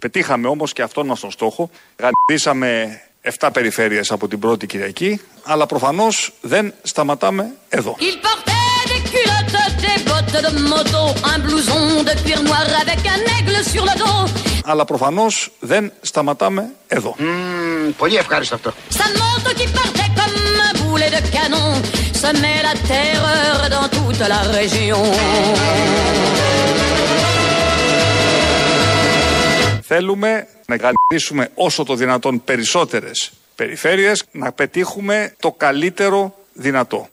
Πετύχαμε όμως και αυτόν μας τον στόχο. Γαντήσαμε 7 περιφέρειες από την πρώτη Κυριακή, αλλά προφανώς δεν σταματάμε εδώ. Αλλά προφανώς δεν σταματάμε εδώ. Mm, πολύ ευχάριστο αυτό. Θέλουμε να γαντήσουμε όσο το δυνατόν περισσότερες περιφέρειες, να πετύχουμε το καλύτερο δυνατό.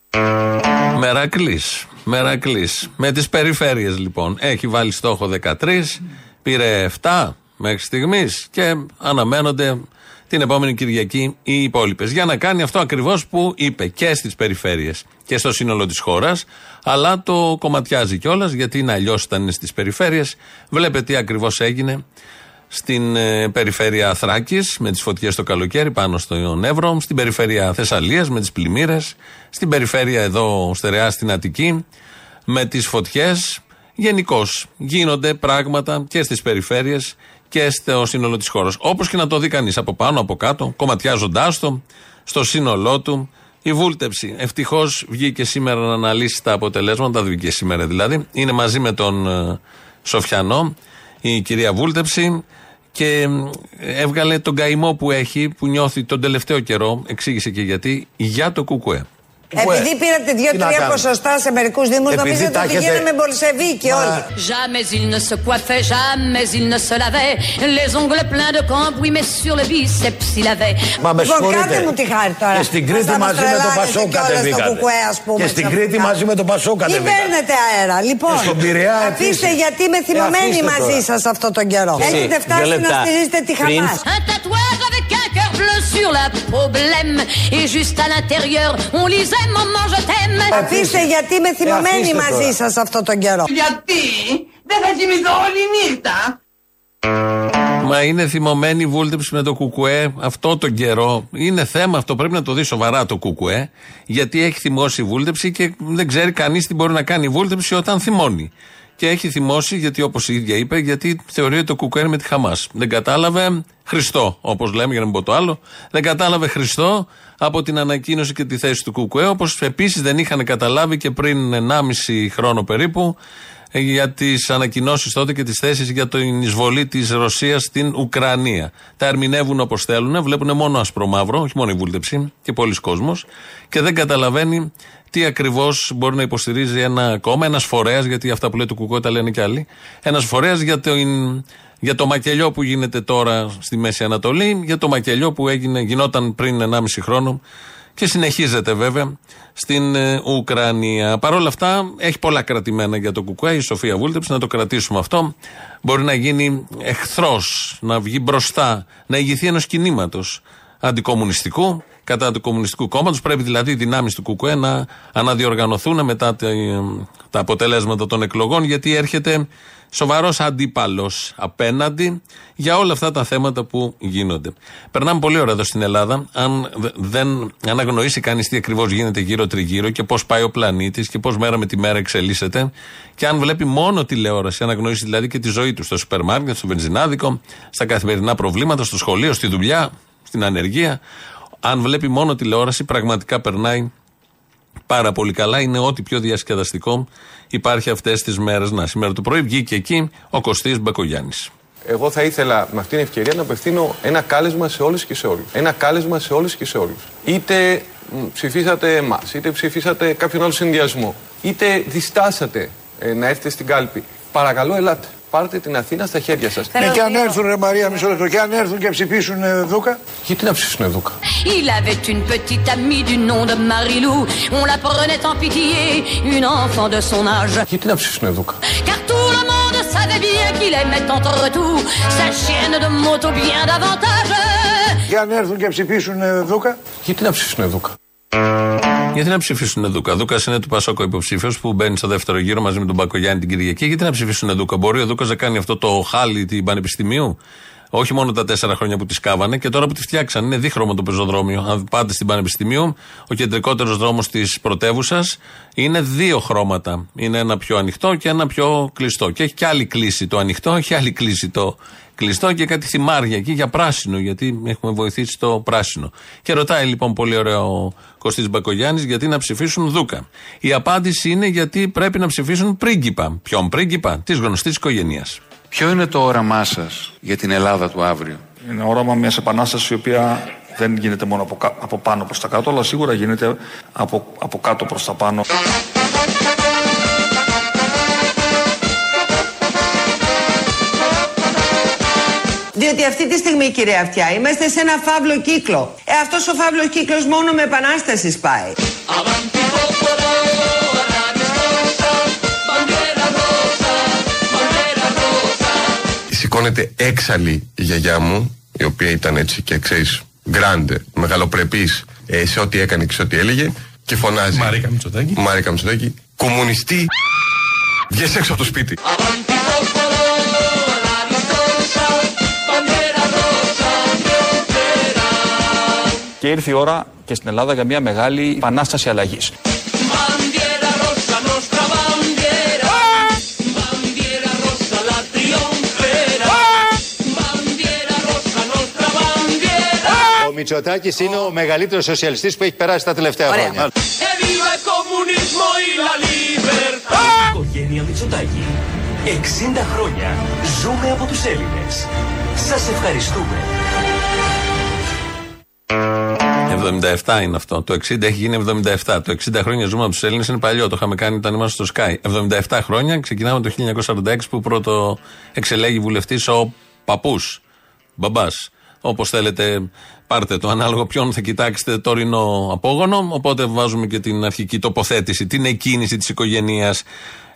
Μερακλής, Μερακλής. Με τις περιφέρειες λοιπόν. Έχει βάλει στόχο 13, πήρε 7 μέχρι στιγμής και αναμένονται την επόμενη Κυριακή οι υπόλοιπες. Για να κάνει αυτό ακριβώς που είπε και στις περιφέρειες και στο σύνολο της χώρας, αλλά το κομματιάζει κιόλας γιατί είναι αλλιώς όταν είναι στις περιφέρειες. Βλέπετε τι ακριβώς έγινε στην ε, περιφέρεια Θράκης με τις φωτιές το καλοκαίρι πάνω στο Εύρο, στην περιφέρεια Θεσσαλίας με τις πλημμύρες, στην περιφέρεια εδώ στερεά στην Αττική με τις φωτιές. Γενικώ γίνονται πράγματα και στις περιφέρειες και στο σύνολο της χώρας. Όπως και να το δει κανείς από πάνω, από κάτω, κομματιάζοντάς το, στο σύνολό του. Η βούλτεψη. Ευτυχώς βγήκε σήμερα να αναλύσει τα αποτελέσματα, δεν βγήκε σήμερα δηλαδή. Είναι μαζί με τον ε, Σοφιανό, η κυρία Βούλτεψη και έβγαλε τον καημό που έχει, που νιώθει τον τελευταίο καιρό, εξήγησε και γιατί, για το κουκουέ. Επειδή πήρατε δύο-τρία ποσοστά σε μερικούς Δήμους, νομίζετε ότι γίναμε μπολσεβίκοι όλοι. Jamais il ne se coiffait, jamais il ne se lavait. Les ongles pleins de cambouis, mais sur le biceps il avait. Μα με λοιπόν, συγχωρείτε. μου τη χάρη τώρα. Και στην Κρήτη μαζί με το Πασό κατεβήκατε. Και στην Κρήτη μαζί με το Πασό κατεβήκατε. Μην παίρνετε αέρα. Λοιπόν, αφήστε γιατί είμαι θυμωμένη μαζί σας αυτόν τον καιρό. Έχετε φτάσει να στηρίζετε τη Χαμάς. Un tatouage avec un cœur bleu sur la peau blême. Et juste à l'intérieur, on lisait Αφήστε γιατί είμαι θυμωμένη μαζί σας αυτόν τον καιρό. Γιατί δεν θα κοιμηθώ όλη νύχτα. Μα είναι θυμωμένη η βούλτεψη με το κουκουέ αυτό τον καιρό. Είναι θέμα αυτό. Πρέπει να το δει σοβαρά το κουκουέ. Γιατί έχει θυμώσει η βούλτεψη και δεν ξέρει κανείς τι μπορεί να κάνει η βούλτεψη όταν θυμώνει. Και έχει θυμώσει, γιατί όπως η ίδια είπε, γιατί θεωρεί ότι το κουκουέ είναι με τη Χαμάς. Δεν κατάλαβε Χριστό, όπως λέμε, για να μην πω το άλλο. Δεν κατάλαβε Χριστό από την ανακοίνωση και τη θέση του Κουκουέ, όπως επίσης δεν είχαν καταλάβει και πριν 1,5 χρόνο περίπου ε, για τις ανακοινώσεις τότε και τις θέσεις για την εισβολή της Ρωσίας στην Ουκρανία. Τα ερμηνεύουν όπως θέλουν, βλέπουν μόνο ασπρό-μαύρο, όχι μόνο η βούλτεψη και πολλοί κόσμος και δεν καταλαβαίνει τι ακριβώς μπορεί να υποστηρίζει ένα κόμμα, ένας φορέας, γιατί αυτά που λέει το Κουκουέ τα λένε κι άλλοι, ένας φορέας για την για το μακελιό που γίνεται τώρα στη Μέση Ανατολή, για το μακελιό που έγινε, γινόταν πριν 1,5 χρόνο και συνεχίζεται βέβαια στην ε, Ουκρανία. Παρ' όλα αυτά έχει πολλά κρατημένα για το Κουκουέ, η Σοφία Βούλτεψη, να το κρατήσουμε αυτό. Μπορεί να γίνει εχθρός, να βγει μπροστά, να ηγηθεί ενός κινήματος αντικομουνιστικού, κατά του Κομμουνιστικού Κόμματος. Πρέπει δηλαδή οι δυνάμεις του Κουκουέ να αναδιοργανωθούν μετά τα αποτελέσματα των εκλογών, γιατί έρχεται σοβαρός αντίπαλος απέναντι για όλα αυτά τα θέματα που γίνονται. Περνάμε πολύ ώρα εδώ στην Ελλάδα. Αν δεν αναγνωρίσει κανείς τι ακριβώς γίνεται γύρω-τριγύρω και πώς πάει ο πλανήτης και πώς μέρα με τη μέρα εξελίσσεται, και αν βλέπει μόνο τηλεόραση, αναγνωρίσει δηλαδή και τη ζωή του στο σούπερ μάρκετ, στο βενζινάδικο, στα καθημερινά προβλήματα, στο σχολείο, στη δουλειά, στην ανεργία. Αν βλέπει μόνο τηλεόραση, πραγματικά περνάει πάρα πολύ καλά. Είναι ό,τι πιο διασκεδαστικό υπάρχει αυτές τις μέρες. Να, σήμερα το πρωί βγήκε εκεί ο Κωστής Μπακογιάννης. Εγώ θα ήθελα με αυτήν την ευκαιρία να απευθύνω ένα κάλεσμα σε όλες και σε όλους. Ένα κάλεσμα σε όλες και σε όλους. Είτε ψηφίσατε εμάς, είτε ψηφίσατε κάποιον άλλο συνδυασμό, είτε διστάσατε ε, να έρθετε στην κάλπη. Παρακαλώ, ελάτε πάρτε την Αθήνα στα χέρια σας. Ναι, και αν έρθουν, ρε Μαρία, μισό λεπτό, και αν έρθουν και ψηφίσουν ε, Δούκα. Γιατί να ψηφίσουν Δούκα; Il avait une petite amie du nom de Marilou. On la prenait en pitié, une enfant de son âge. Γιατί να ψηφίσουν Δούκα; Car tout le monde savait bien qu'il aimait entre tout sa chienne de moto bien davantage. Και αν έρθουν και ψηφίσουν ε, Δούκα. Γιατί να ψηφίσουν Δούκα; Γιατί να ψηφίσουν Δούκα; Δούκας είναι του Πασόκο υποψήφιος που μπαίνει στο δεύτερο γύρο μαζί με τον Μπακογιάννη την Κυριακή. Γιατί να ψηφίσουν Δούκα; Μπορεί ο Δούκας να κάνει αυτό το χάλι την Πανεπιστημίου; Όχι μόνο τα τέσσερα χρόνια που τη κάβανε και τώρα που τη φτιάξαν. Είναι δίχρωμο το πεζοδρόμιο. Αν πάτε στην Πανεπιστημίου, ο κεντρικότερος δρόμος της πρωτεύουσας είναι δύο χρώματα. Είναι ένα πιο ανοιχτό και ένα πιο κλειστό. Και έχει και άλλη κλίση το ανοιχτό, έχει άλλη κλίση το κλειστό και κάτι θυμάρια εκεί για πράσινο, γιατί έχουμε βοηθήσει το πράσινο. Και ρωτάει λοιπόν πολύ ωραίο ο Κωστής Μπακογιάννης γιατί να ψηφίσουν Δούκα. Η απάντηση είναι γιατί πρέπει να ψηφίσουν πρίγκιπα. Ποιον πρίγκιπα, της γνωστής οικογένειας. Ποιο είναι το όραμά σας για την Ελλάδα του αύριο, Είναι όραμα μιας επανάστασης η οποία δεν γίνεται μόνο από, από πάνω προς τα κάτω, αλλά σίγουρα γίνεται από, από κάτω προς τα πάνω. Διότι αυτή τη στιγμή, κυρία Αυτιά, είμαστε σε ένα φαύλο κύκλο. Ε, αυτός ο φαύλος κύκλος μόνο με επανάσταση πάει. Σηκώνεται έξαλλη η γιαγιά μου, η οποία ήταν έτσι και ξέρεις, γκράντε, μεγαλοπρεπής ε, σε ό,τι έκανε και σε ό,τι έλεγε και φωνάζει. Μαρίκα Μητσοτάκη. Μαρίκα Μητσοτάκη. Κομμουνιστή. Βγες έξω από το σπίτι. Και ήρθε η ώρα και στην Ελλάδα για μια μεγάλη επανάσταση αλλαγής. Μητσοτάκης είναι ο μεγαλύτερος σοσιαλιστής που έχει περάσει τα τελευταία χρόνια. Οικογένεια Μητσοτάκη. 60 χρόνια ζούμε από τους Έλληνες. Σας ευχαριστούμε. 77 είναι αυτό. Το 60 έχει γίνει 77. Το 60 χρόνια ζούμε από τους Έλληνες είναι παλιό. Το είχαμε κάνει όταν ήμασταν στο Sky. 77 χρόνια ξεκινάμε το 1946 που πρώτο εξελέγει βουλευτής ο παππούς. Μπαμπάς. Όπως θέλετε, πάρτε το ανάλογο ποιον θα κοιτάξετε το τωρινό απόγονο. Οπότε βάζουμε και την αρχική τοποθέτηση, την εκκίνηση της οικογένειας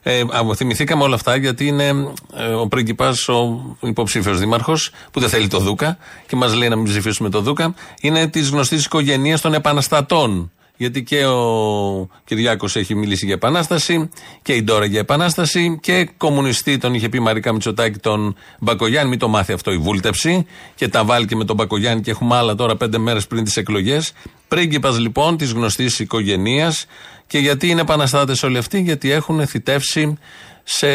ε, θυμηθήκαμε όλα αυτά γιατί είναι ε, ο πρίγκιπας, ο υποψήφιος δήμαρχος, που δεν θέλει το Δούκα και μας λέει να μην ψηφίσουμε το Δούκα. Είναι της γνωστής οικογένειας των επαναστατών. Γιατί και ο Κυριάκος έχει μιλήσει για επανάσταση και η Ντόρα για επανάσταση και κομμουνιστή τον είχε πει Μαρικά Μητσοτάκη τον Μπακογιάννη. Μην το μάθει αυτό η βούλτεψη και τα βάλει και με τον Μπακογιάννη και έχουμε άλλα τώρα πέντε μέρες πριν τις εκλογές. Πρίγκιπας λοιπόν της γνωστής οικογένειας και γιατί είναι επαναστάτες όλοι αυτοί, γιατί έχουν θητεύσει σε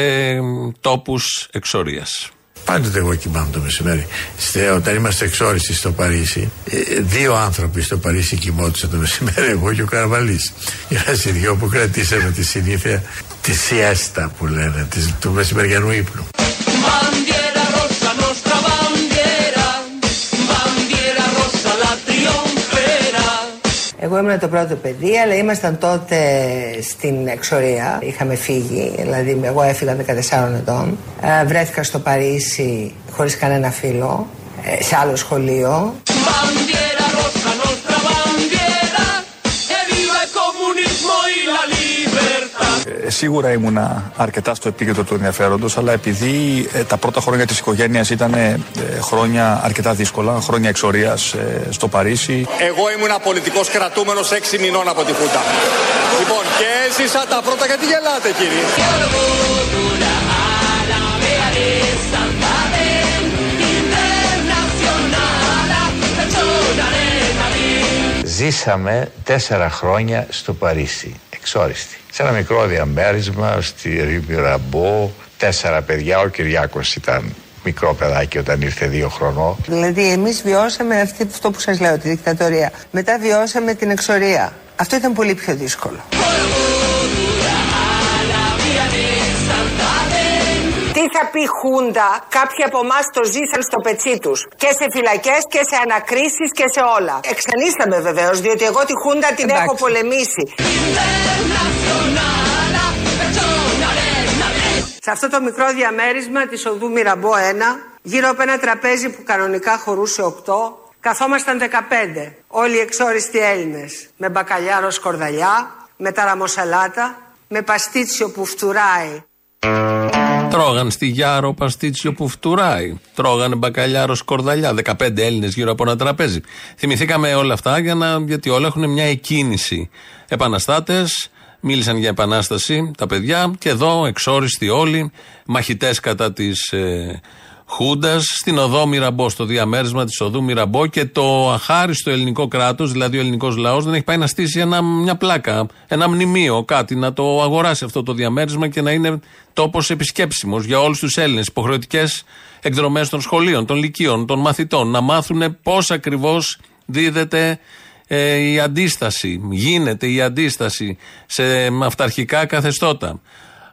τόπους εξορίας. Πάντοτε εγώ κοιμάμαι το μεσημέρι. Στε, όταν είμαστε εξόριστοι στο Παρίσι, ε, δύο άνθρωποι στο Παρίσι κοιμόντουσαν το μεσημέρι, εγώ και ο Καρβαλής. Είμαστε δυο που κρατήσαμε τη συνήθεια τη σιέστα που λένε, της, του μεσημεριανού ύπνου. Εγώ ήμουν το πρώτο παιδί, αλλά ήμασταν τότε στην εξορία. Είχαμε φύγει, δηλαδή εγώ έφυγα 14 ετών. Ε, βρέθηκα στο Παρίσι χωρίς κανένα φίλο, ε, σε άλλο σχολείο. Ε, σίγουρα ήμουνα αρκετά στο επίκεντρο του ενδιαφέροντος, αλλά επειδή ε, τα πρώτα χρόνια της οικογένειας ήταν ε, χρόνια αρκετά δύσκολα, χρόνια εξορίας ε, στο Παρίσι. Εγώ ήμουν πολιτικός κρατούμενος 6 μηνών από τη Χούντα. λοιπόν, και έζησα τα πρώτα. Γιατί γελάτε, κύριε. Ζήσαμε τέσσερα χρόνια στο Παρίσι, εξόριστη. Σε ένα μικρό διαμέρισμα στη Ρήμη Ραμπό, τέσσερα παιδιά, ο Κυριάκος ήταν μικρό παιδάκι όταν ήρθε δύο χρονών. Δηλαδή εμείς βιώσαμε αυτή, αυτό που σας λέω, τη δικτατορία. Μετά βιώσαμε την εξορία. Αυτό ήταν πολύ πιο δύσκολο. Θα πει Χούντα, κάποιοι από εμάς το ζήσαν στο πετσί τους. Και σε φυλακές και σε ανακρίσεις και σε όλα. Εξανίσταμε βεβαίως, διότι εγώ τη Χούντα την έχω πολεμήσει. Σε αυτό το μικρό διαμέρισμα της οδού Μυραμπό 1, γύρω από ένα τραπέζι που κανονικά χωρούσε 8, καθόμασταν 15. Όλοι οι εξόριστοι Έλληνες. Με μπακαλιάρο σκορδαλιά, με ταραμοσαλάτα, με παστίτσιο που φτουράει. Τρώγαν στη Γιάρο παστίτσιο που φτουράει. Τρώγανε μπακαλιάρος σκορδαλιά. 15 Έλληνες γύρω από ένα τραπέζι. Θυμηθήκαμε όλα αυτά για να, γιατί όλα έχουν μια εκκίνηση. Επαναστάτες, μίλησαν για επανάσταση τα παιδιά και εδώ εξόριστοι όλοι, μαχητές κατά της ε, Χούντας στην οδό Μυραμπό, στο διαμέρισμα της οδού Μυραμπό και το αχάριστο ελληνικό κράτος, δηλαδή ο ελληνικός λαός, δεν έχει πάει να στήσει ένα, μια πλάκα, ένα μνημείο, κάτι, να το αγοράσει αυτό το διαμέρισμα και να είναι τόπος επισκέψιμος για όλους τους Έλληνες. Υποχρεωτικές εκδρομές των σχολείων, των λυκείων, των μαθητών, να μάθουν πώς ακριβώς δίδεται ε, η αντίσταση, γίνεται η αντίσταση σε αυταρχικά καθεστώτα.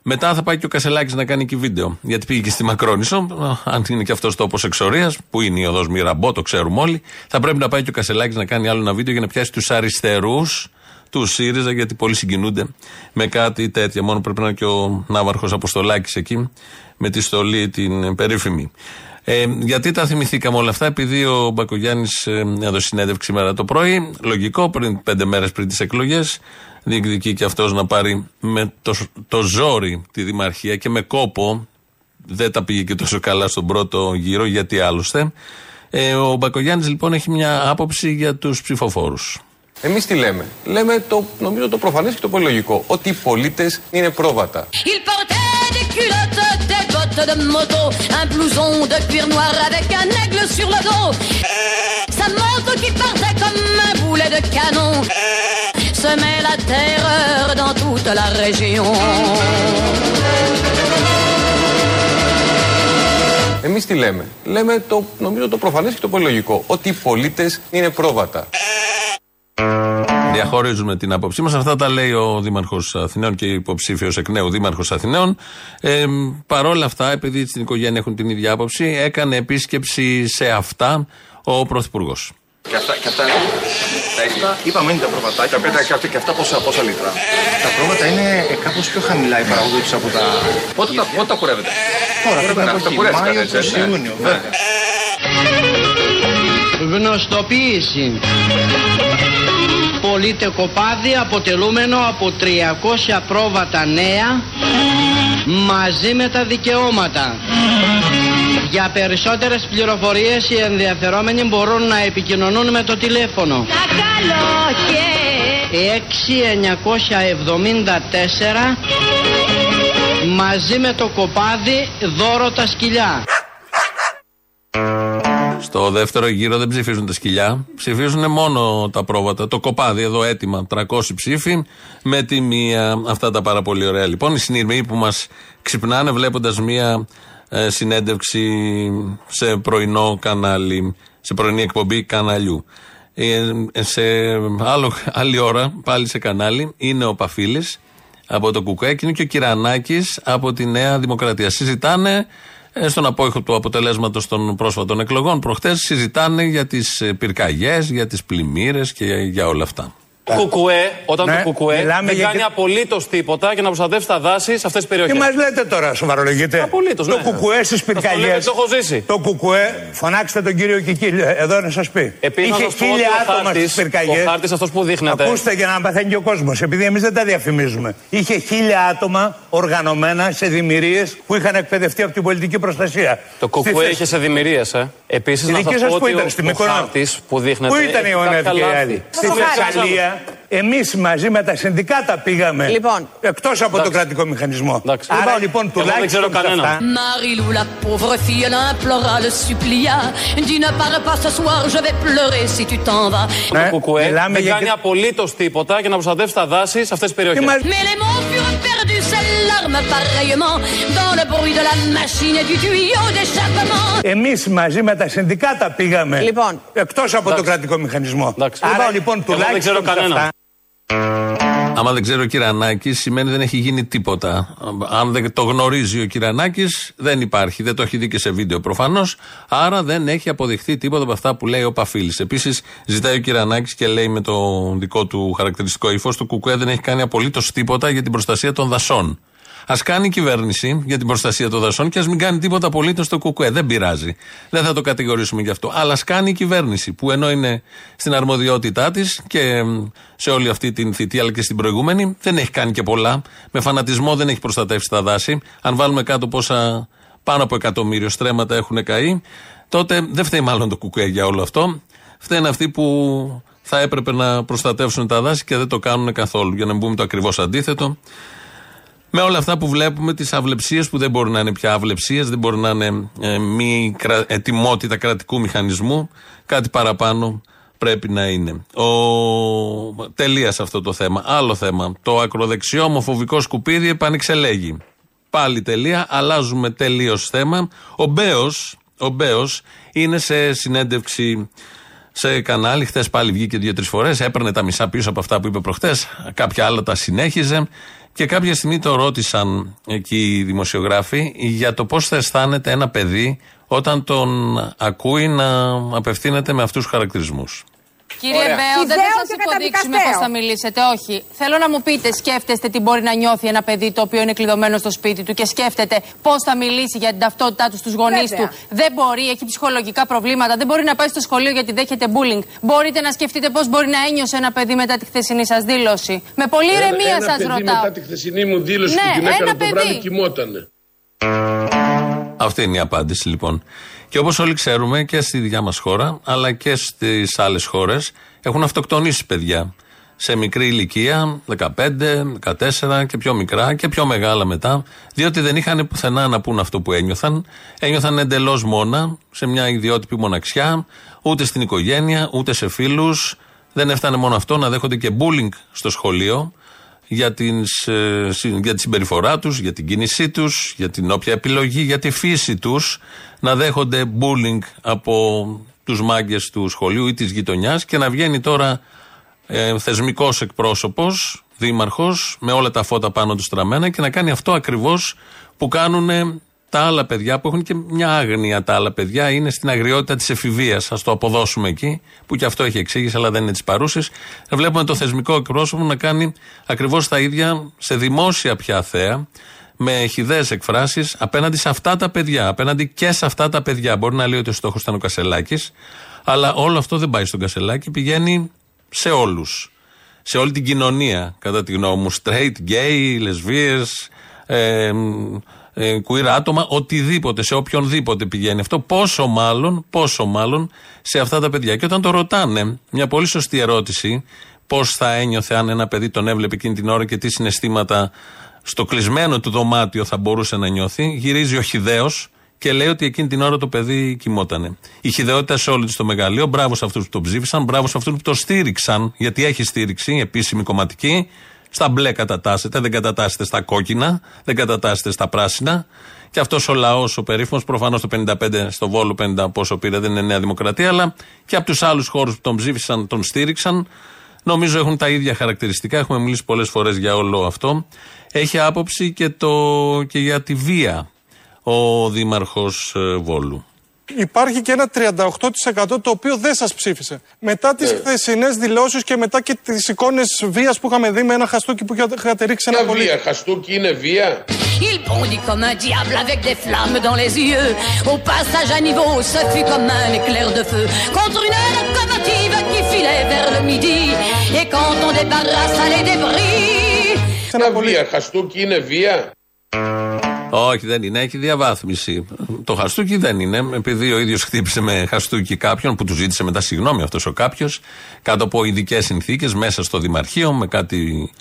Μετά θα πάει και ο Κασελάκης να κάνει και βίντεο. Γιατί πήγε και στη Μακρόνισο, αν είναι και αυτός τόπος εξορίας, που είναι η οδός Μυραμπό, το ξέρουμε όλοι. Θα πρέπει να πάει και ο Κασελάκης να κάνει άλλο ένα βίντεο για να πιάσει τους αριστερούς του ΣΥΡΙΖΑ, γιατί πολλοί συγκινούνται με κάτι τέτοια. Μόνο πρέπει να είναι και ο Ναύαρχος Αποστολάκης εκεί, με τη στολή την περίφημη. Ε, γιατί τα θυμηθήκαμε όλα αυτά, επειδή ο Μπακογιάννης ε, έδωσε συνέντευξη σήμερα το πρωί. Λογικό, πριν πέντε μέρες πριν τις εκλογές, διεκδικεί και αυτός να πάρει με το, το ζόρι τη Δημαρχία και με κόπο. Δεν τα πήγε και τόσο καλά στον πρώτο γύρο, γιατί άλλωστε. Ε, ο Μπακογιάννης λοιπόν έχει μια άποψη για τους ψηφοφόρους. Εμείς τι λέμε; Λέμε το, νομίζω το προφανές και το πολύ λογικό. Ότι οι πολίτες είναι πρόβατα. De moto, un blouson de cuir noir avec un aigle sur le dos. Sa moto qui partait comme un boulet de canon semait la terreur dans toute la région. Εμείς τι λέμε; Λέμε το, νομίζω το προφανές και το πολύ λογικό. Ότι οι πολίτες είναι πρόβατα. Διαχωρίζουμε την άποψή μας. Αυτά τα λέει ο Δήμαρχος Αθηναίων και υποψήφιος εκ νέου Δήμαρχος Αθηναίων. Ε, Παρ' όλα αυτά, επειδή στην οικογένεια έχουν την ίδια άποψη, έκανε επίσκεψη σε αυτά ο Πρωθυπουργός. Και αυτά, και αυτά τα είπαμε είναι τα προβατάκια. Τα πέτα και, και αυτά πόσα, πόσα λίτρα. Τα πρόβατα είναι κάπως πιο χαμηλά η παραγωγή του από τα. Πότε, τα, πότε τα κουρεύετε; Τώρα πρέπει να τα Μάιο προς Ιούνιο, βέβαια. Γνωστοποίηση πωλείται κοπάδι αποτελούμενο από 300 πρόβατα νέα μαζί με τα δικαιώματα. Για περισσότερες πληροφορίες οι ενδιαφερόμενοι μπορούν να επικοινωνούν με το τηλέφωνο. Τα καλό 6974 μαζί με το κοπάδι δώρο τα σκυλιά. Στο δεύτερο γύρο δεν ψηφίζουν τα σκυλιά. Ψηφίζουν μόνο τα πρόβατα. Το κοπάδι εδώ έτοιμα. 300 ψήφοι με τη μία. Αυτά τα πάρα πολύ ωραία. Λοιπόν, οι συνειρμοί που μας ξυπνάνε βλέποντας μία ε, συνέντευξη σε πρωινό κανάλι, σε πρωινή εκπομπή καναλιού. Ε, σε άλλο, άλλη ώρα, πάλι σε κανάλι, είναι ο Παφίλης από το Κουκουέ και είναι και ο Κυρανάκης από τη Νέα Δημοκρατία. Συζητάνε ε, στον απόϊχο του αποτελέσματος των πρόσφατων εκλογών προχτές συζητάνε για τις ε, πυρκαγιές, για τις πλημμύρες και για όλα αυτά. Το κουκουέ, όταν ναι, το κουκουέ δεν κάνει και... απολύτως τίποτα για να προστατεύσει τα δάση σε αυτές τις περιοχές. Τι μας λέτε τώρα, σοβαρολογείτε; Απολύτως. Το ναι. κουκουέ στις πυρκαγιές. Το έχω ζήσει. Το κουκουέ, φωνάξτε τον κύριο Κικίλ εδώ να σας πει. Επίσης, Είχε χίλια άτομα στις πυρκαγιές. Ο χάρτης αυτός που δείχνετε. Ακούστε για να παθαίνει και ο κόσμος, επειδή εμείς δεν τα διαφημίζουμε. Είχε χίλια άτομα οργανωμένα σε δημιουργίες που είχαν εκπαιδευτεί από την πολιτική προστασία. Το κουκουέ είχε σε δημιουργίες, ε. Επίσης, να σας πω ότι ο χάρτης που δείχνετε. Πού ήταν η ΟΝΕΔ και οι άλλοι. Στη Θεσσαλία Yeah. Εμείς μαζί με τα συνδικάτα πήγαμε. Λοιπόν. Εκτός από τον κρατικό μηχανισμό. Εντάξει. Άρα λοιπόν τουλάχιστον. Δεν ξέρω κανένα. Marilou, la pauvre fille, l'implora, le supplia. Dis ne pars pas ce soir, je vais pleurer si tu t'en vas. Το κουκουέ δεν κάνει απολύτως τίποτα για να προστατεύσει τα δάση σε αυτές τις περιοχές. Mais les mots furent perdus, ces larmes pareillement dans le bruit de la machine et du tuyau d'échappement. Εμείς μαζί με τα συνδικάτα πήγαμε. Λοιπόν. Εκτός από τον κρατικό μηχανισμό. Άρα λοιπόν τουλάχιστον. Δεν ξέρω κανένα. Άμα δεν ξέρει ο Κυρανάκης, σημαίνει δεν έχει γίνει τίποτα. Αν δεν το γνωρίζει ο Κυρανάκης, δεν υπάρχει. Δεν το έχει δει και σε βίντεο προφανώς. Άρα δεν έχει αποδειχθεί τίποτα από αυτά που λέει ο Παφίλης. Επίσης, ζητάει ο Κυρανάκης και λέει με το δικό του χαρακτηριστικό ύφος του Κουκουέ δεν έχει κάνει απολύτως τίποτα για την προστασία των δασών. Α κάνει η κυβέρνηση για την προστασία των δασών και ας μην κάνει τίποτα απολύτως στο κουκουέ. Δεν πειράζει. Δεν θα το κατηγορήσουμε γι' αυτό. Αλλά ας κάνει η κυβέρνηση που ενώ είναι στην αρμοδιότητά της και σε όλη αυτή την θητεία αλλά και στην προηγούμενη δεν έχει κάνει και πολλά. Με φανατισμό δεν έχει προστατεύσει τα δάση. Αν βάλουμε κάτω πόσα πάνω από εκατομμύριο στρέμματα έχουν καεί, τότε δεν φταίει μάλλον το κουκουέ για όλο αυτό. Φταίνουν αυτοί που θα έπρεπε να προστατεύσουν τα δάση και δεν το κάνουν καθόλου. Για να μην πούμε το ακριβώς αντίθετο. Με όλα αυτά που βλέπουμε, τις αυλεψίες που δεν μπορούν να είναι πια αυλεψίες, δεν μπορούν να είναι ε, μη κρα, ετοιμότητα κρατικού μηχανισμού, κάτι παραπάνω πρέπει να είναι. Ο... Τελεία σε αυτό το θέμα. Άλλο θέμα. Το ακροδεξιό ομοφοβικό σκουπίδι επανεξελέγει. Πάλι τελεία, αλλάζουμε τελείως θέμα. Ο Μπέος ο Μπέος είναι σε συνέντευξη σε κανάλι. Χθες πάλι βγήκε δύο-τρεις φορές. Έπαιρνε τα μισά πίσω από αυτά που είπε προχθέ. Κάποια άλλα τα συνέχιζε. Και κάποια στιγμή το ρώτησαν εκεί οι δημοσιογράφοι για το πώς θα αισθάνεται ένα παιδί όταν τον ακούει να απευθύνεται με αυτούς τους χαρακτηρισμούς. Κύριε Μπέο, δεν θα σας υποδείξουμε πώς θα μιλήσετε. Όχι. Θέλω να μου πείτε, σκέφτεστε τι μπορεί να νιώθει ένα παιδί το οποίο είναι κλειδωμένο στο σπίτι του και σκέφτεται πώς θα μιλήσει για την ταυτότητά του στους γονείς του. Δεν μπορεί, έχει ψυχολογικά προβλήματα, δεν μπορεί να πάει στο σχολείο γιατί δέχεται bullying. Μπορείτε να σκεφτείτε πώς μπορεί να ένιωσε ένα παιδί μετά τη χθεσινή σας δήλωση. Με πολύ ηρεμία σας ρωτάω. Μετά τη χθεσινή μου δήλωση ναι, που την έκανα το βράδυ κοιμότανε. Αυτή είναι η απάντηση λοιπόν. Και όπως όλοι ξέρουμε και στη δικιά μας χώρα, αλλά και στις άλλες χώρες, έχουν αυτοκτονήσει παιδιά. Σε μικρή ηλικία, 15, 14 και πιο μικρά και πιο μεγάλα μετά, διότι δεν είχαν πουθενά να πούν αυτό που ένιωθαν. Ένιωθαν εντελώς μόνα, σε μια ιδιότυπη μοναξιά, ούτε στην οικογένεια, ούτε σε φίλους. Δεν έφτανε μόνο αυτό να δέχονται και bullying στο σχολείο για, την, ε, για τη συμπεριφορά τους, για την κίνησή τους, για την όποια επιλογή, για τη φύση τους να δέχονται bullying από τους μάγκες του σχολείου ή της γειτονιάς και να βγαίνει τώρα ε, θεσμικός εκπρόσωπος, δήμαρχος, με όλα τα φώτα πάνω του στραμμένα και να κάνει αυτό ακριβώς που κάνουν τα άλλα παιδιά που έχουν και μια άγνοια τα άλλα παιδιά είναι στην αγριότητα της εφηβείας. Α το αποδώσουμε εκεί, που και αυτό έχει εξήγηση, αλλά δεν είναι της παρούσης. Βλέπουμε το θεσμικό εκπρόσωπο να κάνει ακριβώς τα ίδια σε δημόσια πια θέα, με χιδαίε εκφράσεις απέναντι σε αυτά τα παιδιά. Απέναντι και σε αυτά τα παιδιά. Μπορεί να λέει ότι ο στόχος ήταν ο Κασελάκης, αλλά όλο αυτό δεν πάει στον Κασελάκη, πηγαίνει σε όλους. Σε όλη την κοινωνία, κατά τη γνώμη μου. Straight, gay, λεσβείες, ε, ε, queer άτομα, οτιδήποτε, σε οποιονδήποτε πηγαίνει αυτό. Πόσο μάλλον, πόσο μάλλον σε αυτά τα παιδιά. Και όταν το ρωτάνε, μια πολύ σωστή ερώτηση, πώς θα ένιωθε αν ένα παιδί τον έβλεπε εκείνη την ώρα και τι συναισθήματα στο κλεισμένο του δωμάτιο θα μπορούσε να νιώθει, γυρίζει ο Χιδαίο και λέει ότι εκείνη την ώρα το παιδί κοιμότανε. Η χιδεότητα σε όλη της το μεγαλείο. Μπράβο σε αυτούς που τον ψήφισαν, μπράβο σε αυτούς που το στήριξαν, γιατί έχει στήριξη επίσημη κομματική. Στα μπλε κατατάσσεται, δεν κατατάσσεται στα κόκκινα, δεν κατατάσσεται στα πράσινα. Και αυτός ο λαός, ο περίφημος, προφανώς το 55 στο Βόλο, 50 πόσο πήρε, δεν είναι Νέα Δημοκρατία, αλλά και από τους άλλους χώρους που τον ψήφισαν, τον στήριξαν. Νομίζω έχουν τα ίδια χαρακτηριστικά. Έχουμε μιλήσει πολλές φορές για όλο αυτό. Έχει άποψη και, το, και για τη βία ο Δήμαρχος ε, Βόλου υπάρχει και ένα 38% το οποίο δεν σας ψήφισε. Μετά τις ναι. χθεσινές δηλώσεις και μετά και τις εικόνες βίας που είχαμε δει με ένα χαστούκι που είχατε ρίξει ένα πολύ. Βία, χαστούκι είναι βία; Il bondit comme un diable avec des flammes dans les yeux. Au passage à niveau, ce fut comme un éclair de feu contre une locomotive qui filait vers le midi. Et quand on débarrassa les débris. Βία, χαστούκι είναι βία; Όχι, δεν είναι. Έχει διαβάθμιση. Το χαστούκι δεν είναι. Επειδή ο ίδιος χτύπησε με χαστούκι κάποιον που του ζήτησε μετά συγγνώμη αυτός ο κάποιος, κάτω από ειδικές συνθήκες, μέσα στο Δημαρχείο, με κάτι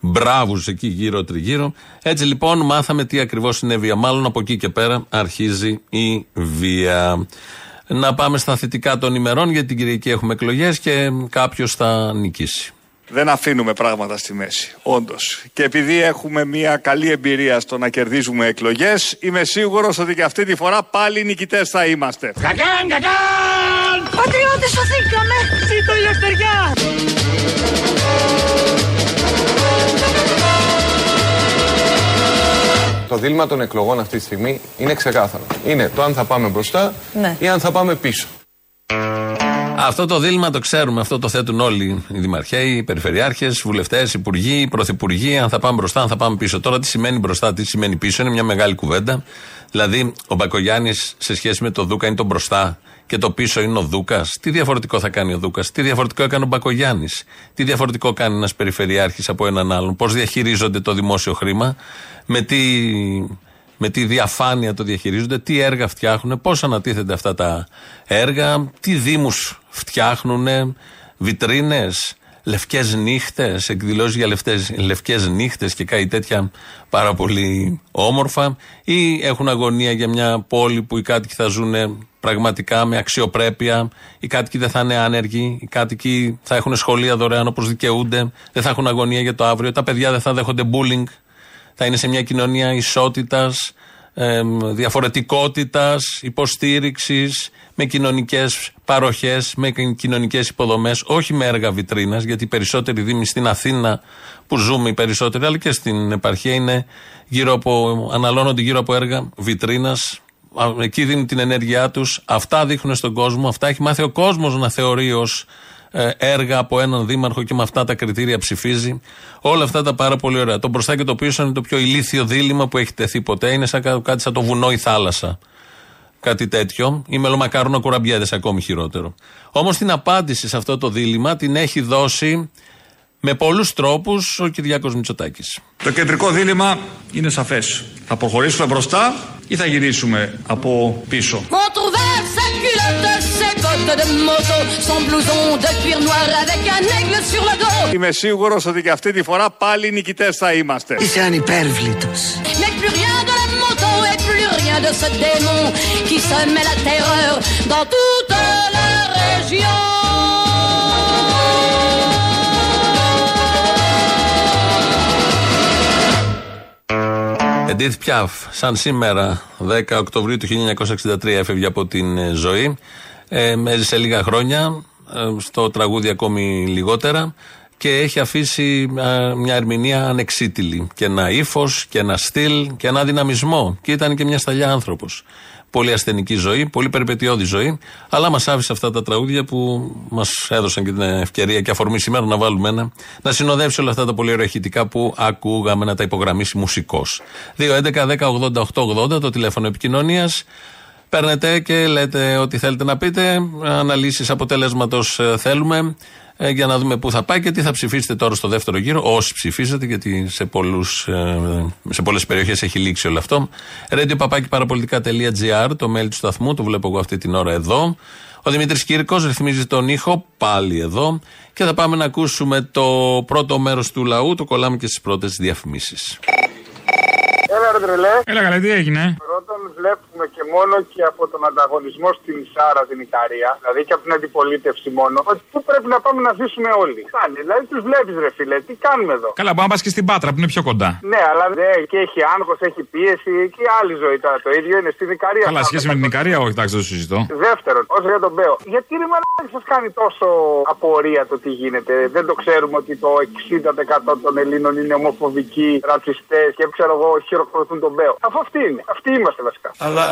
μπράβους εκεί γύρω-τριγύρω. Έτσι λοιπόν μάθαμε τι ακριβώς συνέβη. Μάλλον από εκεί και πέρα αρχίζει η βία. Να πάμε στα θετικά των ημερών, γιατί την Κυριακή έχουμε εκλογές και κάποιος θα νικήσει. Δεν αφήνουμε πράγματα στη μέση. Όντως. Και επειδή έχουμε μια καλή εμπειρία στο να κερδίζουμε εκλογές, είμαι σίγουρος ότι και αυτή τη φορά πάλι νικητές θα είμαστε. Κακάν, κακάν! Πατριώτες, σωθήκαμε! Ζήτω η ελευθεριά! Το δίλημα των εκλογών αυτή τη στιγμή είναι ξεκάθαρο. Είναι το αν θα πάμε μπροστά ναι. ή αν θα πάμε πίσω. Αυτό το δίλημα το ξέρουμε. Αυτό το θέτουν όλοι οι δημαρχαίοι, οι περιφερειάρχες, βουλευτές, υπουργοί, πρωθυπουργοί. Αν θα πάμε μπροστά, αν θα πάμε πίσω. Τώρα τι σημαίνει μπροστά, τι σημαίνει πίσω, είναι μια μεγάλη κουβέντα. Δηλαδή, ο Μπακογιάννης σε σχέση με το Δούκα είναι το μπροστά και το πίσω είναι ο Δούκας. Τι διαφορετικό θα κάνει ο Δούκας, τι διαφορετικό έκανε ο Μπακογιάννης, τι διαφορετικό κάνει ένας περιφερειάρχης από έναν άλλον, πώς διαχειρίζονται το δημόσιο χρήμα, με τι με τι διαφάνεια το διαχειρίζονται, τι έργα φτιάχνουν, πώς ανατίθενται αυτά τα έργα, τι δήμους φτιάχνουν, βιτρίνες, λευκές νύχτες, εκδηλώσεις για λευκές νύχτες και κάτι τέτοια πάρα πολύ όμορφα, ή έχουν αγωνία για μια πόλη που οι κάτοικοι θα ζουν πραγματικά με αξιοπρέπεια, οι κάτοικοι δεν θα είναι άνεργοι, οι κάτοικοι θα έχουν σχολεία δωρεάν όπως δικαιούνται, δεν θα έχουν αγωνία για το αύριο, τα παιδιά δεν θα δέχονται bullying, θα είναι σε μια κοινωνία ισότητας, ε, διαφορετικότητας, υποστήριξης, με κοινωνικές παροχές, με κοινωνικές υποδομές, όχι με έργα βιτρίνας, γιατί οι περισσότεροι δήμοι στην Αθήνα που ζούμε οι περισσότεροι, αλλά και στην επαρχία είναι γύρω από, αναλώνονται γύρω από έργα βιτρίνας. Εκεί δίνουν την ενέργειά τους, αυτά δείχνουν στον κόσμο, αυτά έχει μάθει ο κόσμος να θεωρεί ως ε, έργα από έναν δήμαρχο και με αυτά τα κριτήρια ψηφίζει. Όλα αυτά τα πάρα πολύ ωραία. Το μπροστά και το πίσω είναι το πιο ηλίθιο δίλημα που έχει τεθεί ποτέ. Είναι σαν κάτι σαν το βουνό η θάλασσα κάτι τέτοιο. Ή μελομακάρονα κουραμπιέδε, ακόμη χειρότερο. Όμως την απάντηση σε αυτό το δίλημα την έχει δώσει με πολλούς τρόπους ο Κυριάκος Μητσοτάκης. Το κεντρικό δίλημα είναι σαφές. Θα προχωρήσουμε μπροστά ή θα γυρίσουμε από πίσω; Είμαι σίγουρος ότι και αυτή τη φορά πάλι νικητές θα είμαστε. Είσαι ανυπέρβλητος. rien de ce démon qui se met la terreur dans toute la région. Εντίθ Πιάφ, σαν σήμερα, 10 Οκτωβρίου του 1963, έφευγε από την ε, ζωή. Ε, έζησε λίγα χρόνια, ε, στο τραγούδι ακόμη λιγότερα και έχει αφήσει μια ερμηνεία ανεξίτηλη. Και ένα ύφος και ένα στυλ και ένα δυναμισμό. Και ήταν και μια σταλιά άνθρωπος. Πολύ ασθενική ζωή, πολύ περιπετειώδη ζωή, αλλά μας άφησε αυτά τα τραγούδια που μας έδωσαν και την ευκαιρία και αφορμή σήμερα να βάλουμε ένα, να συνοδεύσει όλα αυτά τα πολύ ωραία που ακούγαμε να τα υπογραμμίσει μουσικός. 2.11.10.88.80 το τηλέφωνο επικοινωνίας. Παίρνετε και λέτε ό,τι θέλετε να πείτε. Αναλύσεις αποτελέσματος ε, θέλουμε. Ε, για να δούμε πού θα πάει και τι θα ψηφίσετε τώρα στο δεύτερο γύρο. Όσοι ψηφίσετε, γιατί σε, πολλούς, ε, σε πολλές περιοχές έχει λήξει όλο αυτό. radio το mail του σταθμού, το βλέπω εγώ αυτή την ώρα εδώ. Ο Δημήτρης Κύρκος ρυθμίζει τον ήχο, πάλι εδώ. Και θα πάμε να ακούσουμε το πρώτο μέρος του λαού. Το κολλάμε και στις πρώτες διαφημίσεις. Έλα, ρε τρελέ. Έλα, καλά, τι έγινε; Πρώτον, βλέπουμε και μόνο και από τον ανταγωνισμό στην Ισάρα, την Ικαρία, δηλαδή και από την αντιπολίτευση μόνο, ότι πού πρέπει να πάμε να ζήσουμε όλοι. Κάνει, δηλαδή τους βλέπεις, ρε φίλε, τι κάνουμε εδώ; Καλά, μπορεί να πας και στην Πάτρα που είναι πιο κοντά. Ναι, αλλά ναι, και έχει άγχος, έχει πίεση και άλλη ζωή τώρα. Το ίδιο είναι στην Ικαρία. Καλά, σχέση με την Ικαρία, όχι, εντάξει, δεν το συζητώ. Δεύτερον, όσο για τον Μπέο, γιατί ρε μαλάκι σας κάνει τόσο απορία το τι γίνεται; Δεν το ξέρουμε ότι το 60% των Ελλήνων είναι ομοφοβικοί, ρατσιστές και ξέρω εγώ χειροκροτούν τον Μπέο. Αφού αυτοί είναι. Αυτοί είμαστε βασικά. Αλλά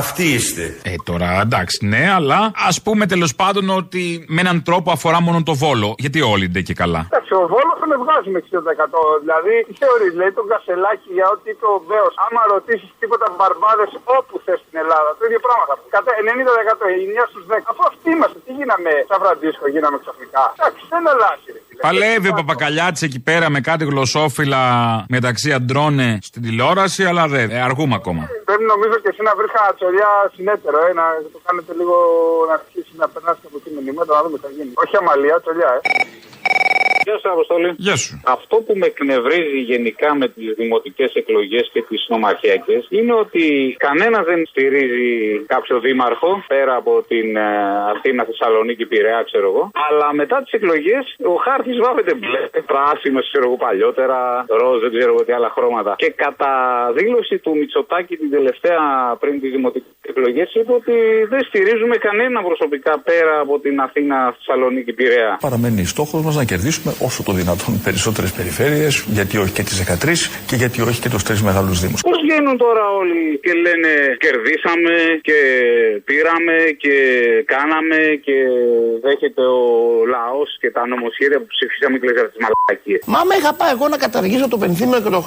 αυτοί είστε. Ε, τώρα εντάξει, ναι, αλλά ας πούμε τέλος πάντων ότι με έναν τρόπο αφορά μόνο το βόλο. Γιατί όλοι είναι και καλά. Εντάξει, ο βόλος με βγάζει με 60%. Δηλαδή, τι θεωρείς, λέει τον Κασελάκη για ό,τι είπε ο Μπέος. Άμα ρωτήσεις τίποτα μπαρμπάδες όπου θες στην Ελλάδα, το ίδιο πράγμα θα πεις. Κατά 90%, 9 στους 10. Αφού αυτοί είμαστε, τι γίναμε σαν Φραντίσκο, γίναμε ξαφνικά. Εντάξει, δεν αλλάζει. Παλεύει ο Παπακαλιάτης εκεί πέρα με κάτι γλωσσόφυλλα μεταξύ αντρώνε στην τηλεόραση, αλλά δεν. Ε, αργούμε ακόμα. Πρέπει νομίζω και εσύ να βρεις τσολιά συνέτερο, ε, να το κάνετε λίγο να αρχίσει να περνάσει από την μηνύματα, να δούμε τι θα γίνει. Όχι αμαλία, τσολιά, ε. Γεια σου, Αποστολή. Γεια σου. Αυτό που με εκνευρίζει γενικά με τις δημοτικές εκλογές και τις νομαρχιακέ είναι ότι κανένας δεν στηρίζει κάποιο δήμαρχο πέρα από την ε, Αθήνα, Θεσσαλονίκη, Πειραιά, ξέρω εγώ. Αλλά μετά τις εκλογές ο χάρτης βάφεται μπλε, πράσινος, ξέρω εγώ παλιότερα, ροζ, δεν ξέρω εγώ τι άλλα χρώματα. Και κατά δήλωση του Μητσοτάκη την τελευταία πριν τις δημοτικές εκλογές είπε ότι δεν στηρίζουμε κανένα προσωπικά πέρα από την Αθήνα, Θεσσαλονίκη, Πειραιά. Παραμένει στόχος μας να κερδίσουμε όσο το δυνατόν περισσότερες περιφέρειες, γιατί όχι και τις 13 και γιατί όχι και τους τρεις μεγάλους Δήμους. Πώς βγαίνουν τώρα όλοι και λένε κερδίσαμε και πήραμε και κάναμε και δέχεται ο λαός και τα νομοσχέδια που ψηφίσαμε και λέγανε τις μαλακίες. Μα με είχα πάει εγώ να καταργήσω το πενθήμερο και το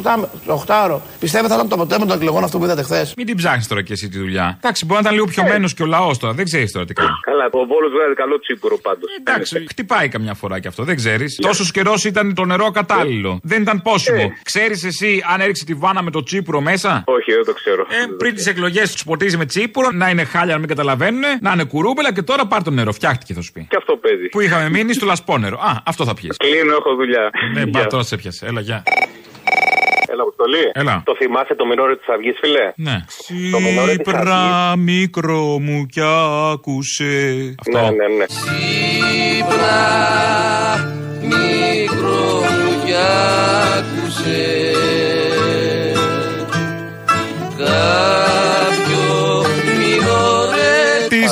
8ωρο. Πιστεύετε θα ήταν το αποτέλεσμα των εκλογών αυτό που είδατε χθες. Μην την ψάχνεις τώρα και εσύ τη δουλειά. Εντάξει, μπορεί να ήταν λίγο πιωμένο και ο λαός τώρα. Δεν ξέρεις τώρα τι κάνει. Καλά, ο Βόλος βγάζει καλό τσίπουρο πάντως. Εντάξει, χτυπάει καμιά φορά κι αυτό, δεν ξέρεις. Τόσος Πόσο καιρός ήταν το νερό κατάλληλο. Δεν ήταν πόσιμο. Ε. Ξέρεις εσύ αν έριξε τη βάνα με το τσίπουρο μέσα; Όχι, δεν το ξέρω. Ε, πριν τις εκλογές τους ποτίζει με τσίπουρο, να είναι χάλια να μην καταλαβαίνουν, να είναι κουρούμπελα και τώρα πάρ το νερό. Φτιάχτηκε θα σου πει. Και αυτό παίζει. Που είχαμε μείνει στο λασπόνερο. Α, αυτό θα πιεις. Κλείνω, έχω δουλειά. Ναι, μπα τώρα σε πιασε. Έλα, γεια. Έλα, Αποστολή. Έλα. Το θυμάσαι το μινόρε της Αυγής, φιλέ. Ναι. Σύπρα μικρό μου κι άκουσε. Αυτό. Ναι, ναι, ναι. Σύπρα μικρό μου κι άκουσε. Κάποιο μινόρε τη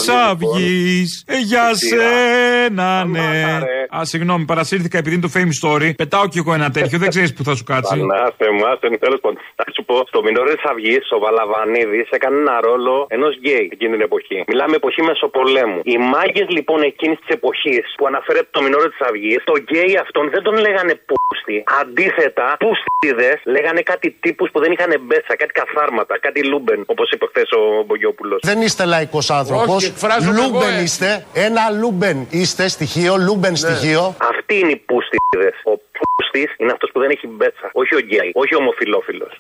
Αυγή για σένα, ναι. Α, συγγνώμη, παρασύρθηκα επειδή είναι το Fame Story. Πετάω κι εγώ ένα τέτοιο, δεν ξέρεις που θα σου κάτσει. Πανάστε μου, άστε μου, τέλος πάντων. Θα σου πω, στο μινόρε της Αυγής, ο Βαλαβανίδης έκανε ένα ρόλο ενός γκέι εκείνη την εποχή. Μιλάμε εποχή Μεσοπολέμου. Οι μάγκες λοιπόν εκείνης της εποχής που αναφέρεται το μινόρε της Αυγής, τον γκέι αυτόν δεν τον λέγανε πούστη. Αντίθετα, πούστηδες λέγανε κάτι τύπους που δεν είχαν μπέσα, κάτι καθάρματα, κάτι λούμπεν, όπως είπε χθες ο Μπογιόπουλος. Δεν είστε λαϊκός άνθρωπος. Λούμπεν είστε. Ένα λούμπεν είστε στοιχείο, λούμπεν στοιχείο στοιχείο. Αυτοί είναι οι πούστηδες. Ο πούστης είναι αυτός που δεν έχει μπέσα. Όχι ο γκέι, όχι ο ομοφυλόφιλος.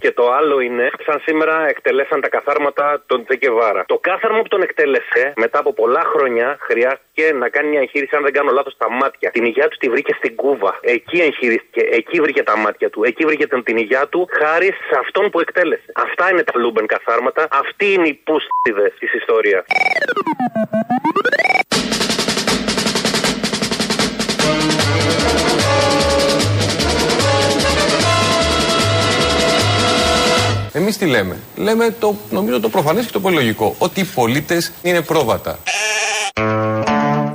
Και το άλλο είναι, σαν σήμερα εκτελέσαν τα καθάρματα τον Τσε Γκεβάρα. Το κάθαρμα που τον εκτέλεσε μετά από πολλά χρόνια χρειάστηκε να κάνει μια εγχείρηση, αν δεν κάνω λάθος, στα μάτια. Την υγεία του τη βρήκε στην Κούβα. Εκεί εγχειρίστηκε, εκεί βρήκε τα μάτια του, εκεί βρήκε την υγεία του χάρη σε αυτόν που εκτέλεσε. Αυτά είναι τα Λούμπεν καθάρματα, αυτοί είναι οι πούστηδες της ιστορίας. Εμείς τι λέμε; Λέμε το, νομίζω το προφανές και το πολύ λογικό. Ότι οι πολίτες είναι πρόβατα.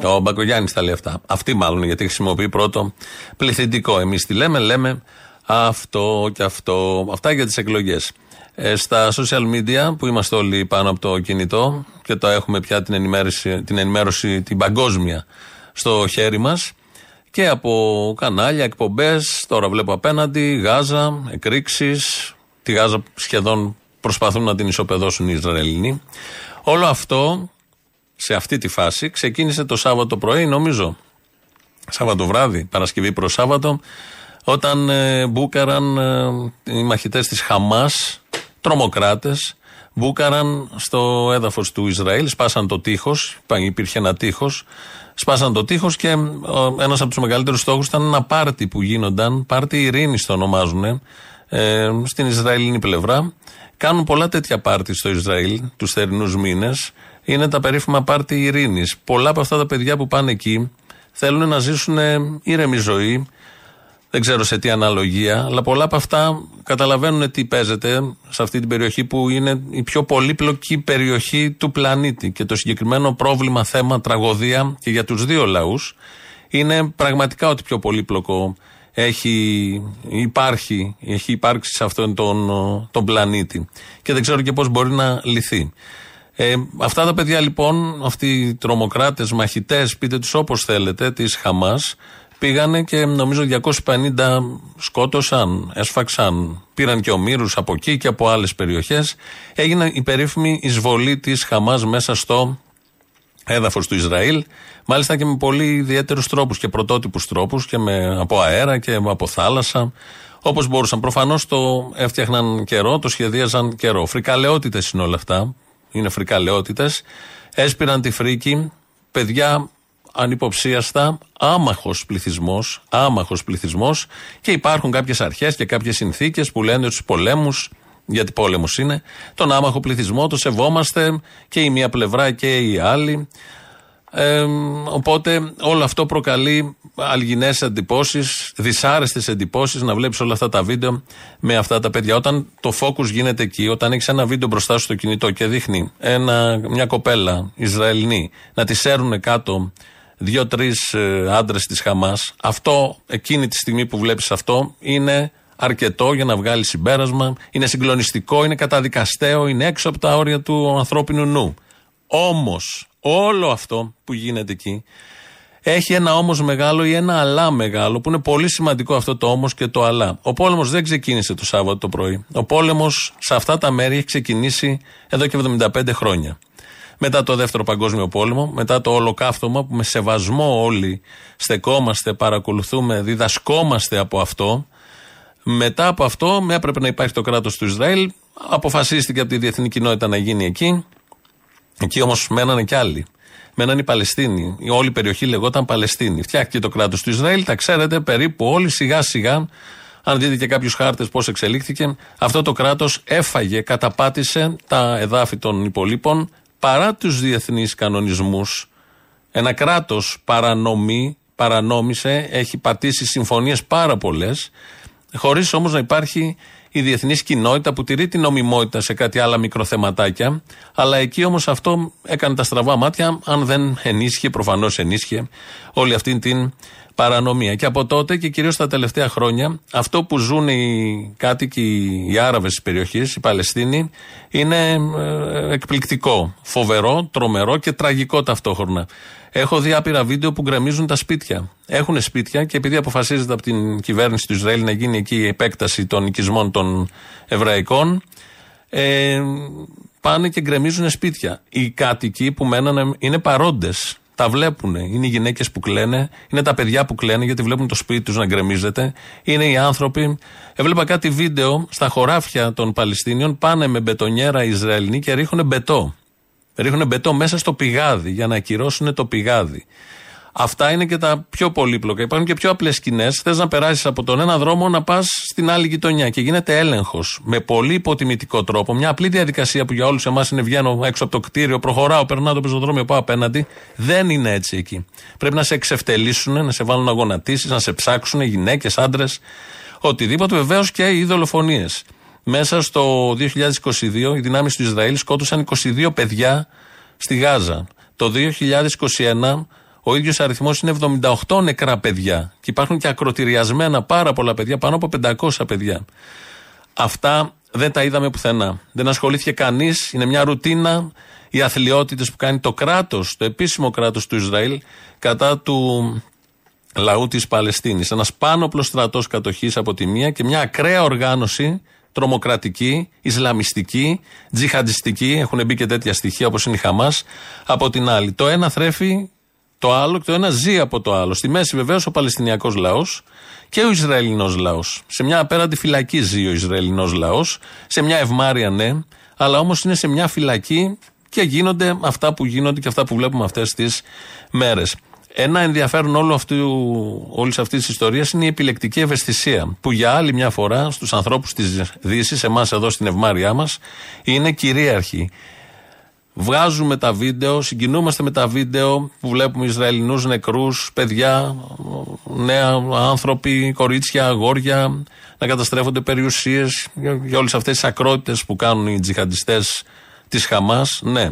Ο Μπακογιάννης τα λέει αυτά. Αυτή μάλλον γιατί χρησιμοποιεί πρώτο πληθυντικό. Εμείς τι λέμε, λέμε αυτό και αυτό. Αυτά για τις εκλογές. Ε, στα social media που είμαστε όλοι πάνω από το κινητό και το έχουμε πια την ενημέρωση, την, ενημέρωση, την παγκόσμια στο χέρι μας και από κανάλια, εκπομπές. Τώρα βλέπω απέναντι Γάζα, εκρήξεις, Τη Γάζα σχεδόν προσπαθούν να την ισοπεδώσουν οι Ισραηλινοί. Όλο αυτό σε αυτή τη φάση ξεκίνησε το Σάββατο πρωί, νομίζω. Σάββατο βράδυ, Παρασκευή προς Σάββατο, όταν ε, μπούκαραν ε, οι μαχητές της Χαμάς, τρομοκράτες, μπούκαραν στο έδαφος του Ισραήλ, σπάσαν το τείχος, υπήρχε ένα τείχος, σπάσαν το τείχος και ε, ένας από τους μεγαλύτερους στόχους ήταν ένα πάρτι που γίνονταν, πάρτι ειρήνης το ονομάζουν, ε, στην Ισραηλινή πλευρά. Κάνουν πολλά τέτοια πάρτι στο Ισραήλ τους θερινούς μήνες. Είναι τα περίφημα πάρτι ειρήνης. Πολλά από αυτά τα παιδιά που πάνε εκεί θέλουν να ζήσουν ήρεμη ζωή. Δεν ξέρω σε τι αναλογία, αλλά πολλά από αυτά καταλαβαίνουν τι παίζεται σε αυτή την περιοχή που είναι η πιο πολύπλοκη περιοχή του πλανήτη. Και το συγκεκριμένο πρόβλημα, θέμα, τραγωδία και για τους δύο λαούς είναι πραγματικά ότι πιο πολύπλοκο έχει, υπάρχει, έχει υπάρξει σε αυτόν τον, τον πλανήτη. Και δεν ξέρω και πώς μπορεί να λυθεί. Ε, αυτά τα παιδιά λοιπόν, αυτοί οι τρομοκράτες, μαχητές, πείτε τους όπως θέλετε, της Χαμάς, πήγανε και νομίζω 250 σκότωσαν, έσφαξαν, πήραν και ομήρους από εκεί και από άλλες περιοχές. Έγινε η περίφημη εισβολή της Χαμάς μέσα στο έδαφος του Ισραήλ. Μάλιστα και με πολύ ιδιαίτερους τρόπους και πρωτότυπους τρόπους και με, από αέρα και από θάλασσα. Όπως μπορούσαν. Προφανώς το έφτιαχναν καιρό, το σχεδίαζαν καιρό. Φρικαλαιότητες είναι όλα αυτά. Είναι φρικαλαιότητες. Έσπηραν τη φρίκη. Παιδιά ανυποψίαστα, άμαχος πληθυσμός, άμαχος πληθυσμός και υπάρχουν κάποιες αρχές και κάποιες συνθήκες που λένε στου πολέμους γιατί πόλεμος είναι, τον άμαχο πληθυσμό, το σεβόμαστε και η μία πλευρά και η άλλη. Ε, οπότε όλο αυτό προκαλεί αλγινές εντυπώσεις, δυσάρεστες εντυπώσεις να βλέπεις όλα αυτά τα βίντεο με αυτά τα παιδιά. Όταν το focus γίνεται εκεί, όταν έχεις ένα βίντεο μπροστά σου στο κινητό και δείχνει ένα, μια κοπέλα Ισραηλινή να τη σέρουν κάτω δύο-τρεις ε, άντρες της Χαμάς, αυτό εκείνη τη στιγμή που βλέπεις αυτό είναι αρκετό για να βγάλει συμπέρασμα. Είναι συγκλονιστικό, είναι καταδικαστέο, είναι έξω από τα όρια του ανθρώπινου νου. Όμως, όλο αυτό που γίνεται εκεί έχει ένα όμως μεγάλο ή ένα αλλά μεγάλο, που είναι πολύ σημαντικό αυτό το όμως και το αλλά. Ο πόλεμος δεν ξεκίνησε το Σάββατο το πρωί. Ο πόλεμος σε αυτά τα μέρη έχει ξεκινήσει εδώ και 75 χρόνια. μετά το δεύτερο παγκόσμιο πόλεμο, μετά το ολοκαύτωμα που με σεβασμό όλοι στεκόμαστε, παρακολουθούμε, διδασκόμαστε από αυτό. Μετά από αυτό έπρεπε να υπάρχει το κράτος του Ισραήλ, αποφασίστηκε από τη διεθνή κοινότητα να γίνει εκεί. Εκεί όμως μένανε κι άλλοι. Μέναν οι Παλαιστίνοι. Η όλη περιοχή λεγόταν Παλαιστίνη. Φτιάχτηκε το κράτος του Ισραήλ, τα ξέρετε περίπου όλοι σιγά σιγά. Αν δείτε και κάποιους χάρτες πώς εξελίχθηκε, αυτό το κράτος έφαγε, καταπάτησε τα εδάφη των υπολείπων παρά τους διεθνείς κανονισμούς. Ένα κράτος παρανομεί, παρανόμησε, έχει πατήσει συμφωνίες πάρα πολλές, χωρίς όμως να υπάρχει η διεθνής κοινότητα που τηρεί την νομιμότητα σε κάτι άλλα μικροθεματάκια. Αλλά εκεί όμως αυτό έκανε τα στραβά μάτια, αν δεν ενίσχυε, προφανώς ενίσχυε όλη αυτή την παρανομία. Και από τότε και κυρίως τα τελευταία χρόνια, αυτό που ζουν οι κάτοικοι, οι Άραβες της περιοχής, οι Παλαιστίνοι, είναι ε, εκπληκτικό. Φοβερό, τρομερό και τραγικό ταυτόχρονα. Έχω δει άπειρα βίντεο που γκρεμίζουν τα σπίτια. Έχουν σπίτια και επειδή αποφασίζεται από την κυβέρνηση του Ισραήλ να γίνει εκεί η επέκταση των οικισμών των Εβραϊκών, ε, πάνε και γκρεμίζουν σπίτια. Οι κάτοικοι που μένανε είναι παρόντες. Τα βλέπουν. Είναι οι γυναίκες που κλαίνε, είναι τα παιδιά που κλαίνε γιατί βλέπουν το σπίτι τους να γκρεμίζεται. Είναι οι άνθρωποι. Έβλεπα κάτι βίντεο στα χωράφια των Παλαιστίνιων. Πάνε με μπετονιέρα Ισραηλινοί και ρίχνουν μπετό. Ρίχνουν μπετό μέσα στο πηγάδι για να ακυρώσουν το πηγάδι. Αυτά είναι και τα πιο πολύπλοκα. Υπάρχουν και πιο απλές σκηνές. Θες να περάσεις από τον ένα δρόμο να πας στην άλλη γειτονιά και γίνεται έλεγχος με πολύ υποτιμητικό τρόπο. Μια απλή διαδικασία που για όλους εμάς είναι βγαίνω έξω από το κτίριο, προχωράω, περνάω το πεζοδρόμιο, πάω απέναντι. Δεν είναι έτσι εκεί. Πρέπει να σε εξευτελίσουν, να σε βάλουν να γονατίσει, να σε ψάξουν γυναίκες, άντρες, οτιδήποτε. Βεβαίως και οι δολοφονίες. Μέσα στο 2022 οι δυνάμεις του Ισραήλ σκότωσαν 22 παιδιά στη Γάζα. Το 2021 ο ίδιος αριθμός είναι 78 νεκρά παιδιά. Και υπάρχουν και ακροτηριασμένα πάρα πολλά παιδιά, πάνω από 500 παιδιά. Αυτά δεν τα είδαμε πουθενά. Δεν ασχολήθηκε κανείς. Είναι μια ρουτίνα. Οι αθλειότητες που κάνει το κράτος, το επίσημο κράτος του Ισραήλ, κατά του λαού της Παλαιστίνης. Ένας πάνωπλος στρατός κατοχής από τη μία και μια ακραία οργάνωση τρομοκρατική, ισλαμιστική, τζιχαντιστική, έχουν μπει και τέτοια στοιχεία όπως είναι η Χαμάς, από την άλλη. Το ένα θρέφει το άλλο και το ένα ζει από το άλλο. Στη μέση βεβαίως ο Παλαιστινιακός λαός και ο Ισραηλινός λαός. Σε μια απέραντη φυλακή ζει ο Ισραηλινός λαός, σε μια ευμάρεια ναι, αλλά όμως είναι σε μια φυλακή και γίνονται αυτά που γίνονται και αυτά που βλέπουμε αυτές τις μέρες. Ένα ενδιαφέρον όλο αυτού, όλης αυτής της ιστορίας είναι η επιλεκτική ευαισθησία που για άλλη μια φορά στους ανθρώπους της Δύσης, εμάς εδώ στην ευμάρειά μας, είναι κυρίαρχη. Βγάζουμε τα βίντεο, συγκινούμαστε με τα βίντεο που βλέπουμε Ισραηλινούς νεκρούς, παιδιά, νέα άνθρωποι, κορίτσια, αγόρια, να καταστρέφονται περιουσίες για όλες αυτές τις ακρότητες που κάνουν οι τζιχαντιστές της Χαμάς, ναι.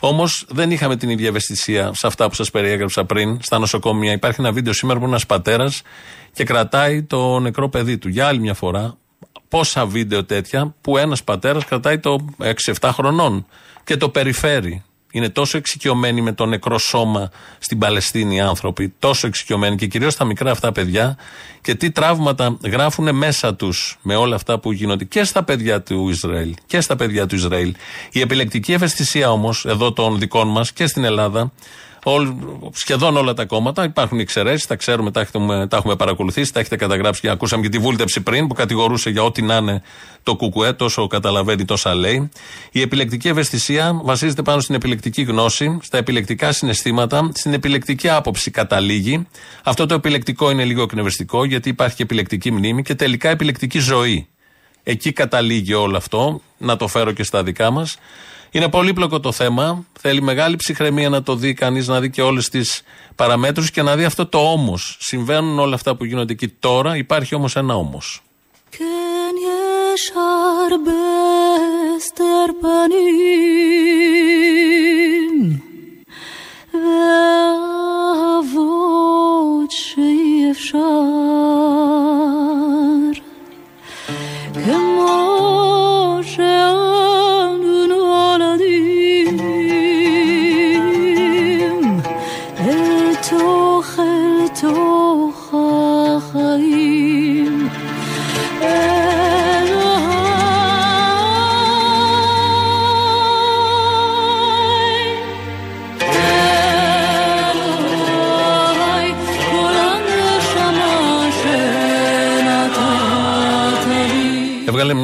Όμως δεν είχαμε την ίδια ευαισθησία σε αυτά που σας περιέγραψα πριν, στα νοσοκομεία. Υπάρχει ένα βίντεο σήμερα που είναι ένας πατέρας και κρατάει το νεκρό παιδί του. Για άλλη μια φορά, πόσα βίντεο τέτοια που ένας πατέρας κρατάει το 6-7 χρονών και το περιφέρει. Είναι τόσο εξοικειωμένοι με το νεκρό σώμα στην Παλαιστίνη οι άνθρωποι, τόσο εξοικειωμένοι και κυρίως τα μικρά αυτά παιδιά και τι τραύματα γράφουν μέσα τους με όλα αυτά που γίνονται και στα παιδιά του Ισραήλ. Και στα παιδιά του Ισραήλ. Η επιλεκτική ευαισθησία όμως εδώ των δικών μας και στην Ελλάδα Όλ, σχεδόν όλα τα κόμματα. Υπάρχουν εξαιρέσεις, τα ξέρουμε, τα έχουμε, τα έχουμε παρακολουθήσει, τα έχετε καταγράψει και ακούσαμε και τη βούλτεψη πριν που κατηγορούσε για ό,τι να είναι το κουκουέ, τόσο καταλαβαίνει, τόσα λέει. Η επιλεκτική ευαισθησία βασίζεται πάνω στην επιλεκτική γνώση, στα επιλεκτικά συναισθήματα, στην επιλεκτική άποψη καταλήγει. Αυτό το επιλεκτικό είναι λίγο εκνευριστικό γιατί υπάρχει και επιλεκτική μνήμη και τελικά επιλεκτική ζωή. Εκεί καταλήγει όλο αυτό, να το φέρω και στα δικά μας. Είναι πολύπλοκο το θέμα. Θέλει μεγάλη ψυχραιμία να το δει κανείς, να δει και όλες τις παραμέτρους και να δει αυτό το όμως. Συμβαίνουν όλα αυτά που γίνονται εκεί τώρα. Υπάρχει όμως ένα όμως.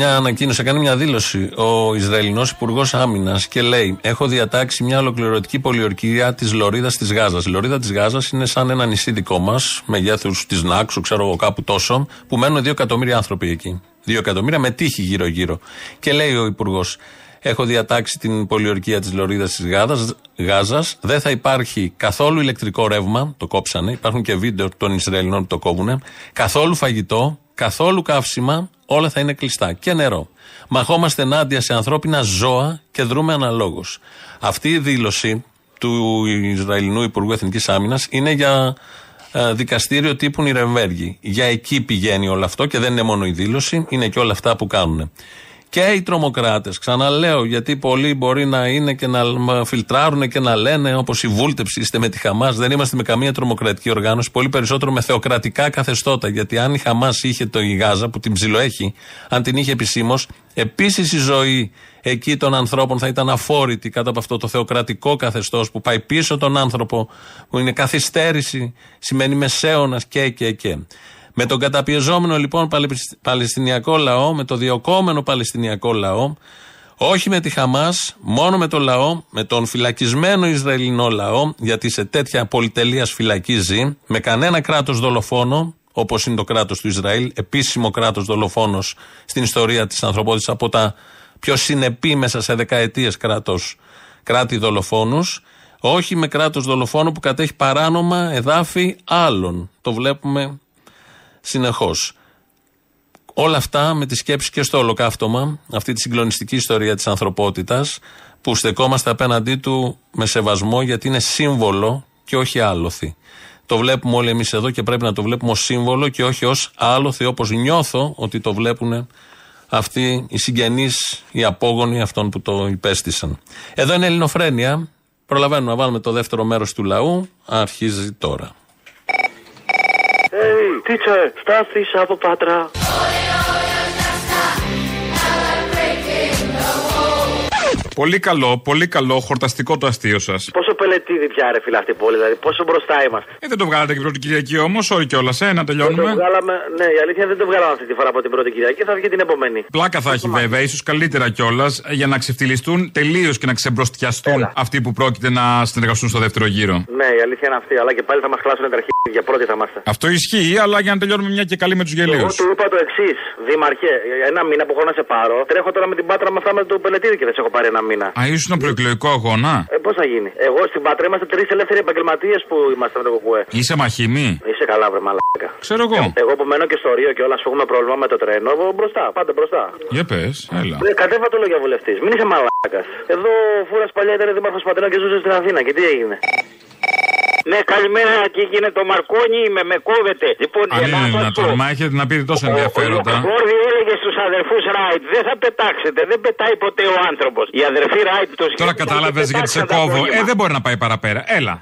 Μια ανακοίνωση, έκανε μια δήλωση ο Ισραηλινός Υπουργός Άμυνας και λέει: Έχω διατάξει μια ολοκληρωτική πολιορκία της Λωρίδας της Γάζας. Η Λωρίδα της Γάζας είναι σαν ένα νησί δικό μας, μεγέθους της Νάξου, ξέρω εγώ κάπου τόσο, που μένουν δύο εκατομμύρια άνθρωποι εκεί. Δύο εκατομμύρια με τύχη γύρω-γύρω. Και λέει ο Υπουργός: Έχω διατάξει την πολιορκία της Λωρίδας της Γάζας. Δεν θα υπάρχει καθόλου ηλεκτρικό ρεύμα. Το κόψανε. Υπάρχουν και βίντεο των Ισραηλινών που το κόβουν. Καθόλου φαγητό. Καθόλου καύσιμα. Όλα θα είναι κλειστά. Και νερό. Μαχόμαστε ενάντια σε ανθρώπινα ζώα και δρούμε αναλόγως. Αυτή η δήλωση του Ισραηλινού Υπουργού Εθνικής Άμυνας είναι για ε, δικαστήριο τύπου Νιρεμβέργη. Για εκεί πηγαίνει όλο αυτό και δεν είναι μόνο η δήλωση, είναι και όλα αυτά που κάνουν και οι τρομοκράτες. Ξαναλέω, γιατί πολλοί μπορεί να είναι και να φιλτράρουν και να λένε όπως η βούλτεψη είστε με τη Χαμάς. Δεν είμαστε με καμία τρομοκρατική οργάνωση, πολύ περισσότερο με θεοκρατικά καθεστώτα. Γιατί αν η Χαμάς είχε το η Γάζα, που την ψιλοέχει, αν την είχε επισήμως, επίσης η ζωή εκεί των ανθρώπων θα ήταν αφόρητη κάτω από αυτό το θεοκρατικό καθεστώς που πάει πίσω τον άνθρωπο, που είναι καθυστέρηση, σημαίνει μεσαίωνας και και και. Με τον καταπιεζόμενο λοιπόν Παλαιστινιακό λαό, με το διοκόμενο Παλαιστινιακό λαό, όχι με τη Χαμάς, μόνο με τον λαό, με τον φυλακισμένο Ισραηλινό λαό, γιατί σε τέτοια πολυτελείας φυλακή ζει, με κανένα κράτος δολοφόνο, όπως είναι το κράτος του Ισραήλ, επίσημο κράτος δολοφόνος στην ιστορία της ανθρωπότητας από τα πιο συνεπή μέσα σε δεκαετίες κράτη δολοφόνους, όχι με κράτος δολοφόνο που κατέχει παράνομα εδάφη άλλων. Το βλέπουμε συνεχώς. Όλα αυτά με τη σκέψη και στο ολοκαύτωμα, αυτή τη συγκλονιστική ιστορία της ανθρωπότητας, που στεκόμαστε απέναντί του με σεβασμό γιατί είναι σύμβολο και όχι άλοθη. Το βλέπουμε όλοι εμείς εδώ και πρέπει να το βλέπουμε ως σύμβολο και όχι ως άλοθη όπως νιώθω ότι το βλέπουν αυτοί οι συγγενείς, οι απόγονοι αυτών που το υπέστησαν. Εδώ είναι Ελληνοφρένια. Προλαβαίνουμε να βάλουμε το δεύτερο μέρος του λαού. Αρχίζει τώρα. Teacher, Στάθης από Πάτρα. Πολύ καλό, πολύ καλό, χορταστικό το αστείο σας. Πόσο πελετήδη πια, ρε φίλε, αυτή η πόλη, δηλαδή, πόσο μπροστά είμαστε. Ε, δεν το βγάλατε και πρώτη Κυριακή όμως, όχι κιόλας, ε, να τελειώνουμε. Δεν το βγάλαμε, ναι, η αλήθεια δεν το βγάλαμε αυτή τη φορά από την πρώτη Κυριακή, θα βγει την επόμενη. Πλάκα θα έχει βέβαια, ίσως καλύτερα κιόλας, για να ξεφτυλιστούν τελείως και να ξεμπροστιαστούν αυτοί που πρόκειται να συνεργαστούν στο δεύτερο γύρο. Ναι, η αλήθεια είναι αυτή, αλλά και πάλι θα μας κλάσουν τα αρχίδια, πρώτη θα είμαστε. Αυτό ισχύει, αλλά για να τελειώνουμε μια και καλή με τους γελίους. Εγώ του είπα το εξής, Δήμαρχε, ένα μήνα που έχω να σε πάρω, τρέχω τώρα με την πάτρα με αυτά με το πελετήδη και δεν σε έχω πάρει ένα μήνα. Α, ήσουν προεκλογικό αγώνα; Ε, πώς θα γίνει; Εγώ στην Πατρέ είμαστε τρεις ελεύθεροι επαγγελματίες που είμαστε με το κουκουέ. Είσαι μαχημή; Είσαι καλά, βρε μαλάκα. Ξέρω εγώ. Εγώ που μένω και στο Ρίο και όλα σου έχουμε πρόβλημα με το τρένο, μπροστά, πάντα μπροστά. Για πες, έλα. Ε, κατέβα το λόγια βουλευτής. Μην είσαι μαλάκας. Εδώ φούρας παλιά ήταν δήμαρχος Πατρένα και ζούσε στην Αθήνα και τι έγινε; Ναι, καλημέρα εκεί είναι το Μαρκόνι, με, με κόβεται. Λοιπόν, Αν είναι δυνατόν, μα έχετε να πείτε τόσο ενδιαφέροντα. Ο Φόρδη έλεγε στους αδερφούς Ράιτ, δεν θα πετάξετε, δεν πετάει ποτέ ο άνθρωπος. Οι αδερφοί Ράιτ το Τώρα κατάλαβες γιατί σε κόβω. Ε, δεν μπορεί να πάει παραπέρα. Έλα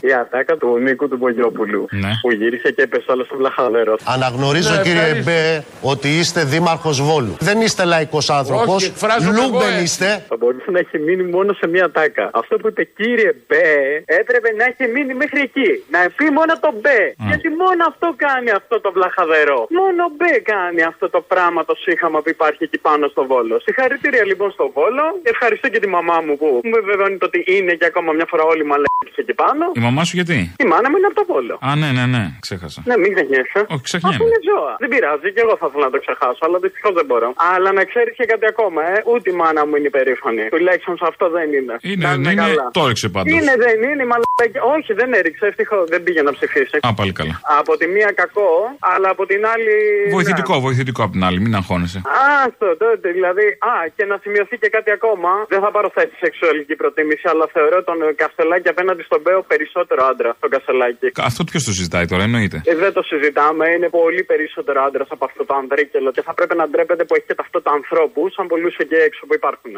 η ατάκα του Νίκου του Μπογιόπουλου ναι. που γύρισε και έπεσε όλο στο βλαχαδέρο. Αναγνωρίζω ναι, κύριε Μπέ ότι είστε δήμαρχος Βόλου. Δεν είστε λαϊκός άνθρωπος. Λούμπεν είστε. Θα μπορούσε να έχει μείνει μόνο σε μία ατάκα. Αυτό που είπε κύριε Μπέ έπρεπε να έχει μείνει μέχρι εκεί. Να πει μόνο το Μπέ. Γιατί μόνο αυτό κάνει αυτό το βλαχαδερό. Μόνο Μπέ κάνει αυτό το πράγμα το σίχαμα που υπάρχει εκεί πάνω στο Βόλο. Συγχαρητήρια λοιπόν στο Βόλο. Ευχαριστώ και τη μαμά μου που μου βεβαιώνει ότι είναι και ακόμα μια φορά όλοι μαλέξει εκεί πάνω μαμά σου γιατί; Η μάνα μου είναι από το πόλο. Α, ναι, ναι, ναι, ξέχασα. Ναι, μην ξεχνιέσαι. Όχι, ξεχνιέμαι. Αυτό είναι ζώα. Δεν πειράζει, και εγώ θα ήθελα να το ξεχάσω, αλλά δυστυχώς δεν μπορώ. Αλλά να ξέρεις και κάτι ακόμα, ε. Ούτε η μάνα μου είναι υπερήφανη. Τουλάχιστον σε αυτό δεν είναι. Είναι, δεν είναι. Το έριξε πάντως. Είναι, δεν είναι, μαλακή. Όχι, δεν έριξε, ευτυχώς. Δεν πήγε να ψηφίσει. Α, πάλι καλά. Από τη μία κακό, αλλά από την άλλη. Βοηθητικό, ναι. βοηθητικό από την άλλη, μην αγχώνεσαι. Α, αυτό τότε, δηλαδή. Α, και να σημειωθεί και κάτι ακόμα. Δεν θα πάρω θέση σεξουαλική προτίμηση, αλλά θεωρώ τον Καστελάκη απέναντι στον Μπέο περισσότερο άντρα στον Κασελάκη. Αυτό ποιος το συζητάει τώρα, εννοείται. Ε, δεν το συζητάμε. Είναι πολύ περισσότερο άντρας από αυτό το ανδρίκελο και θα πρέπει να ντρέπεται που έχει και ταυτότητα ανθρώπους, σαν πολλούς εκεί έξω που υπάρχουν.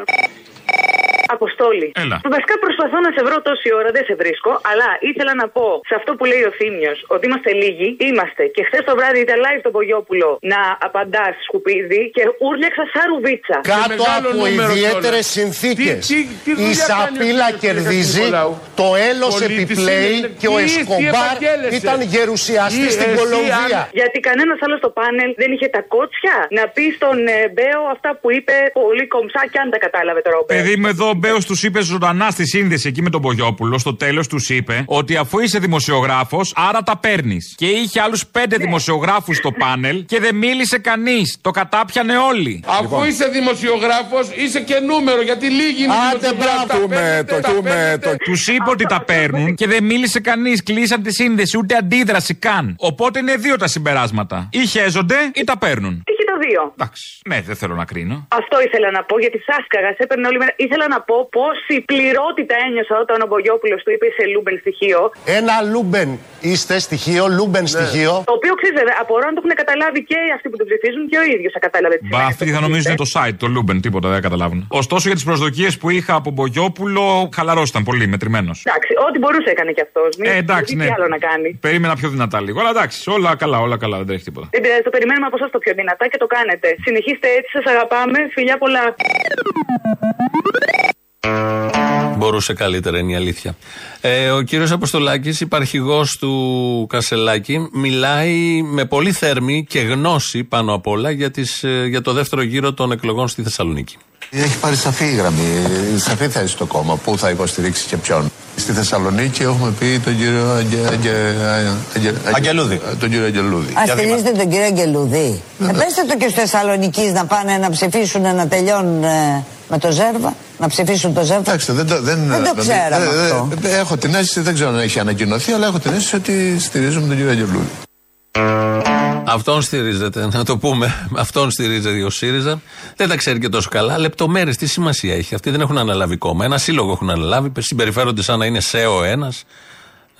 Αποστόλη. Έλα. Βασικά προσπαθώ να σε βρω τόση ώρα, δεν σε βρίσκω, αλλά ήθελα να πω σε αυτό που λέει ο Θήμιος ότι είμαστε λίγοι. Είμαστε. Και χθες το βράδυ ήταν live τον Πογιόπουλο να απαντάς σκουπίδι και ούρλιαξα σαν ρουβίτσα. Κάτω από ιδιαίτερες συνθήκες. Η Σαπίλα κερδίζει, το έλο επιπλέει και ο Εσκομπάρ ήταν γερουσιαστής στην Κολομβία. Γιατί κανένας άλλος στο πάνελ δεν είχε τα κότσια να πεις στον ε, Μπέο αυτά που είπε πολύ κομψά και αν τα κατάλαβε τώρα ο Μπέος. Παιδί μου, εδώ ο Μπέος τους είπε ζωντανά στη σύνδεση εκεί με τον Πογιόπουλο. Στο τέλος τους είπε ότι αφού είσαι δημοσιογράφος, άρα τα παίρνεις. Και είχε άλλους πέντε ναι. δημοσιογράφους στο πάνελ και δεν μίλησε κανείς. Το κατάπιανε όλοι. Αφού λοιπόν. είσαι δημοσιογράφος, είσαι και νούμερο γιατί λίγοι είναι Άντε μπράβο το Τους είπε ότι τα παίρνουν και δεν μίλησε κανείς. Κλείσαν τη σύνδεση, ούτε αντίδραση καν. Οπότε είναι δύο τα συμπεράσματα. Ή χέζονται ή τα παίρνουν. Ή και τα δύο. Εντάξει. Ναι, δεν θέλω να κρίνω. Αυτό ήθελα να πω γιατί θα 'σκαγα, έπαιρνε όλη μέρα. Ήθελα να πω πόση πληρότητα ένιωσα όταν ο Μπογιόπουλος του είπε σε Λούμπεν στοιχείο. Ένα Λούμπεν είστε στοιχείο, Λούμπεν ναι. στοιχείο. Το οποίο ξέρεις, απορώ αν το έχουν καταλάβει και αυτοί που το ψηφίζουν και ο ίδιος θα κατάλαβε. Μπα, αυτοί θα νομίζουν είναι το site, το Λούμπεν, τίποτα δεν καταλάβουν. Ωστόσο για τις προσδοκίες που είχα από Μπογιόπουλο, χαλαρός ήταν πολύ, μετρημένος. Εντάξει, ό,τι μπορούσε έκανε κι αυτός. Ε, εντάξει, ναι. άλλο να κάνει. Περίμενα πιο δυνατά λίγο. Αλλά εντάξει, όλα καλά, όλα καλά, δεν τρέχει τίποτα. Δεν πειράζει, το περιμένουμε από εσάς το πιο δυνατά και το κάνετε. Συνεχίστε έτσι, σας αγαπάμε. Φιλιά πολλά. Μπορούσε καλύτερα, είναι η αλήθεια. Ε, ο κύριος Αποστολάκης, υπαρχηγός του Κασελάκη, μιλάει με πολύ θέρμη και γνώση πάνω απ' όλα για, τις, ε, για το δεύτερο γύρο των εκλογών στη Θεσσαλονίκη. Έχει πάρει σαφή γραμμή, σαφή θέση το κόμμα. Πού θα υποστηρίξει και ποιον. Στη Θεσσαλονίκη έχουμε πει τον κύριο Αγγε, Αγγε, Αγγε, Αγγελούδη. Τον κύριο Αγγελούδη. Α στηρίζετε τον κύριο Αγγελούδη. Ε, πέστε το και στους Θεσσαλονίκη να πάνε να ψηφίσουν να τελειώνουν ε, με το Ζέρβα. Να ψηφίσουν το Ζέρβα. Εντάξει, δεν, δεν, δεν το ξέραμε ε, αυτό. έχω την αίσθηση, δεν ξέρω αν έχει ανακοινωθεί, αλλά έχω την αίσθηση ότι στηρίζουμε τον κύριο Αγγελούδη. Αυτόν στηρίζεται, να το πούμε. Αυτόν στηρίζεται ο ΣΥΡΙΖΑ. Δεν τα ξέρει και τόσο καλά. Λεπτομέρειες, τι σημασία έχει. Αυτοί δεν έχουν αναλάβει κόμμα. Ένα σύλλογο έχουν αναλάβει. Συμπεριφέρονται σαν να είναι ΣΕΟ ένας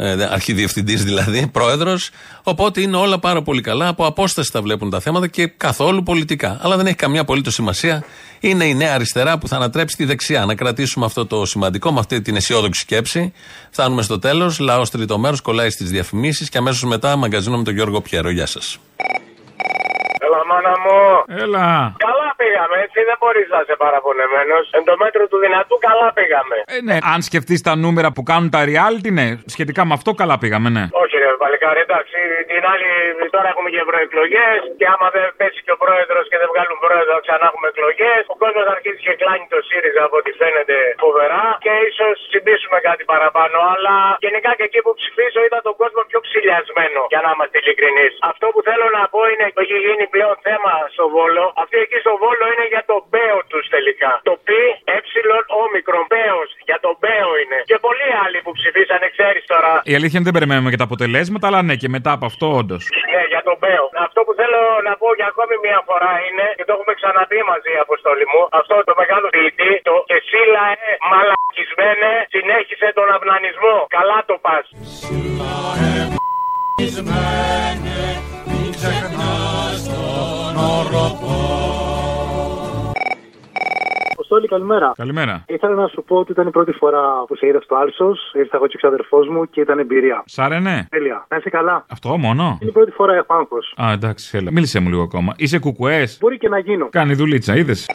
ε, αρχιδιευθυντής δηλαδή, πρόεδρος. Οπότε είναι όλα πάρα πολύ καλά. Από απόσταση τα βλέπουν τα θέματα και καθόλου πολιτικά. Αλλά δεν έχει καμιά απολύτως σημασία. Είναι η νέα αριστερά που θα ανατρέψει τη δεξιά. Να κρατήσουμε αυτό το σημαντικό, με αυτή την αισιόδοξη σκέψη. Φτάνουμε στο τέλος. Λαός τρίτο μέρος κολλάει στις διαφημίσεις και αμέσως μετά μαγκαζίνο με τον Γιώργο Πιέρο. Γεια σας. Έλα, μάνα μου. Έλα. Καλά πήγαμε, έτσι δεν μπορείς να είσαι παραπονεμένος. Εν το μέτρο του δυνατού, καλά πήγαμε. Ε, ναι, αν σκεφτείς τα νούμερα που κάνουν τα reality, ναι, σχετικά με αυτό καλά πήγαμε, ναι. Όχι, ρε, παλικάρι, εντάξει. Την άλλη, τώρα έχουμε και ευρωεκλογές. Και άμα δεν πέσει και ο πρόεδρος και δεν βγάλουν πρόεδρο, ξανά έχουμε εκλογές. Ο κόσμος αρχίζει και κλάνει το ΣΥΡΙΖΑ από ό,τι φαίνεται φοβερά. Και ίσως συμπίσουμε κάτι παραπάνω. Αλλά γενικά και εκεί που ψηφίζω είδα τον κόσμο πιο ψηλιασμένο. Για να είμαστε ειλικρινείς. Αυτό που θέλω να πω είναι ότι έχει γίνει πλέον θέμα στο Βόλο. Αυτή εκεί στο Βόλο είναι για τον Μπέο τους τελικά. Το π, ε, όμικρον, Μπέος. Για τον Μπέο είναι. Και πολλοί άλλοι που ψηφίσανε, ξέρεις τώρα. Η αλήθεια είναι δεν περιμένουμε και τα αποτελέσματα, αλλά ναι, και μετά από αυτό όντως. Ναι, για τον Μπέο. Αυτό που θέλω να πω για ακόμη μια φορά είναι, και το έχουμε ξαναπεί μαζί, Αποστόλη μου, αυτό το μεγάλο ποιητή, το και σύλλα, ε, μαλακισμένε, συνέχισε τον αυνανισμό. Καλά το πας. Αποστόλη, καλημέρα. Καλημέρα. Ήθελα να σου πω ότι ήταν η πρώτη φορά που σε είδα στο Άλσος. Ήρθα εγώ και ο ξαδερφός μου και ήταν εμπειρία. Σάρε, ναι. Τέλεια. Να είσαι καλά. Αυτό μόνο. Είναι η πρώτη φορά έχω άγχος. Α, εντάξει, έλα. Μίλησε μου λίγο ακόμα. Είσαι κουκουές; Μπορεί και να γίνω. Κάνει δουλίτσα, είδες;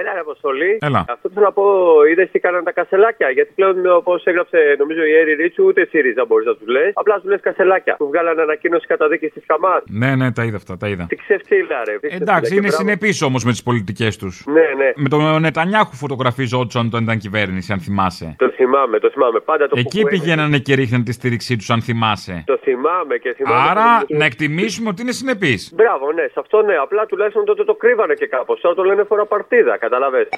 Έλα, Αποστολή. Έλα. Αυτό που θέλω να πω, είδες τι κάνανε τα κασελάκια. Γιατί πλέον, όπως έγραψε νομίζω η Έρη Ρίτσου, ούτε ΣΥΡΙΖΑ μπορείς να τους λες. Απλά του λες κασελάκια. Που βγάλανε ανακοίνωση καταδίκη της Χαμάς. Ναι, ναι, τα είδα αυτά, τα είδα. Τι ξεφτύλα, ρε. Εντάξει, είναι συνεπής όμως με τις πολιτικές τους. Ναι, ναι. Με τον Νετανιάχου φωτογραφίζονταν όταν ήταν κυβέρνηση, αν θυμάσαι. Το θυμάμαι, το θυμάμαι. Πάντα το Εκεί πηγαίνανε και ρίχναν τη στήριξή τους, αν θυμάσαι. Το θυμάμαι και θυμάμαι. Άρα να εκτιμήσουμε ότι είναι συνεπής. Μπράβο, ναι, σε αυτό ναι. Απλά τουλάχιστον τότε το κρύβανε και κάπως. Τώρα το λένε φορά παρτίδα, καταλαβέ.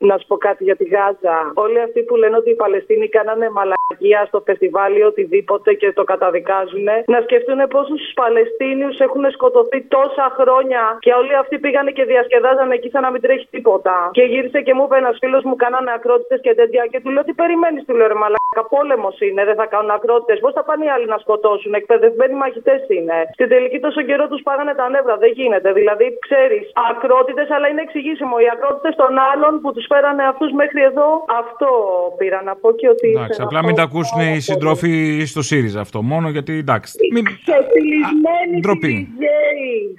Να σου πω κάτι για τη Γάζα. Όλοι αυτοί που λένε ότι οι Παλαιστίνοι κάνανε μαλακίε μαλακία στο φεστιβάλ ή οτιδήποτε και το καταδικάζουν, να σκεφτούν πόσους Παλαιστίνιους έχουν σκοτωθεί τόσα χρόνια και όλοι αυτοί πήγανε και διασκεδάζανε εκεί σαν να μην τρέχει τίποτα. Και γύρισε και μου είπε ένας φίλος μου, κάνανε ακρότητες και τέτοια. Και του λέω τι περιμένεις, του λέω ρε Μαλάκα, πόλεμος είναι, δεν θα κάνουν ακρότητες. Πώς θα πάνε οι άλλοι να σκοτώσουν, εκπαιδευμένοι μαχητές είναι. Στην τελική τόσο καιρό τους πάγανε τα νεύρα, δεν γίνεται. Δηλαδή, ξέρεις, ακρότητες, αλλά είναι εξηγήσιμο. Οι ακρότητες των άλλων που τους φέρανε αυτούς μέχρι εδώ, αυτό πήρα να πω και ότι. Εντάξει, απλά μην τα ακούσουν οι συντρόφοι στο ΣΥΡΙΖΑ αυτό μόνο γιατί εντάξει. Μην... Ντροπή.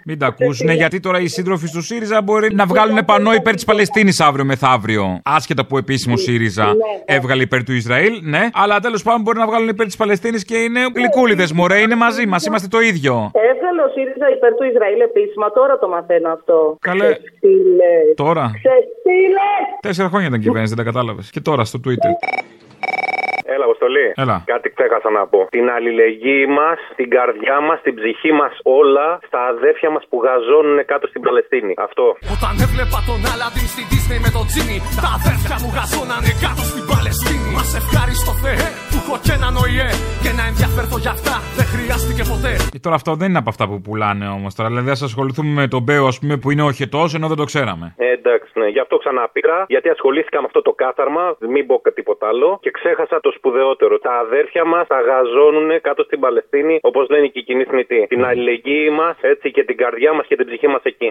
Μην τα ακούσουν γιατί τώρα οι σύντροφοι του ΣΥΡΙΖΑ μπορεί να βγάλουν πανό υπέρ της Παλαιστίνης αύριο μεθαύριο. Άσχετα που επίσημο ΣΥΡΙΖΑ ναι, ναι. έβγαλε υπέρ του Ισραήλ, ναι. Αλλά τέλος πάντων μπορεί να βγάλουν υπέρ της Παλαιστίνης και είναι γλυκούλιδες, μωρέ, είναι μαζί μας, είμαστε το ίδιο. Έβγαλε ο ΣΥΡΙΖΑ υπέρ του Ισραήλ επίσημα, τώρα το μαθαίνω αυτό. Καλέ. Τώρα. Τέσσερα χρόνια ήταν κυβέρνηση, δεν τα κατάλαβες. Και τώρα στο Twitter. Έλα, Αποστολή. Έλα. Κάτι ξέχασα να πω. Την αλληλεγγύη μας, την καρδιά μας, την ψυχή μας όλα στα αδέρφια μας που γαζώνουν κάτω στην Παλαιστίνη. Αυτό. Όταν έβλεπα τον Άλαντιν στην Disney με τον Τζίνι, τα αδέρφια μου γαζώνανε κάτω στην Παλαιστίνη. Μας ευχάριστο Θεέ που έχω και έναν ΟΗΕ και να ενδιαφέρθω για αυτά δεν χρειάστηκε ποτέ. Και τώρα αυτό δεν είναι από αυτά που πουλάνε όμως τώρα. Δηλαδή, ας ασχοληθούμε με τον Μπέο, ας πούμε, που είναι οχετός ενώ δεν το ξέραμε. Ε, εντάξει, ναι. Γι' αυτό ξαναπήρα, γιατί ασχολήθηκα με αυτό το κάθαρμα, μην πω τίποτα άλλο και ξέχασα το σπουδαιότερο. Τα αδέρφια μας αγαζώνουν κάτω στην Παλαιστίνη, όπως λένε και οι κοινοί θνητοί. Την αλληλεγγύη μας, έτσι και την καρδιά μας και την ψυχή μας εκεί.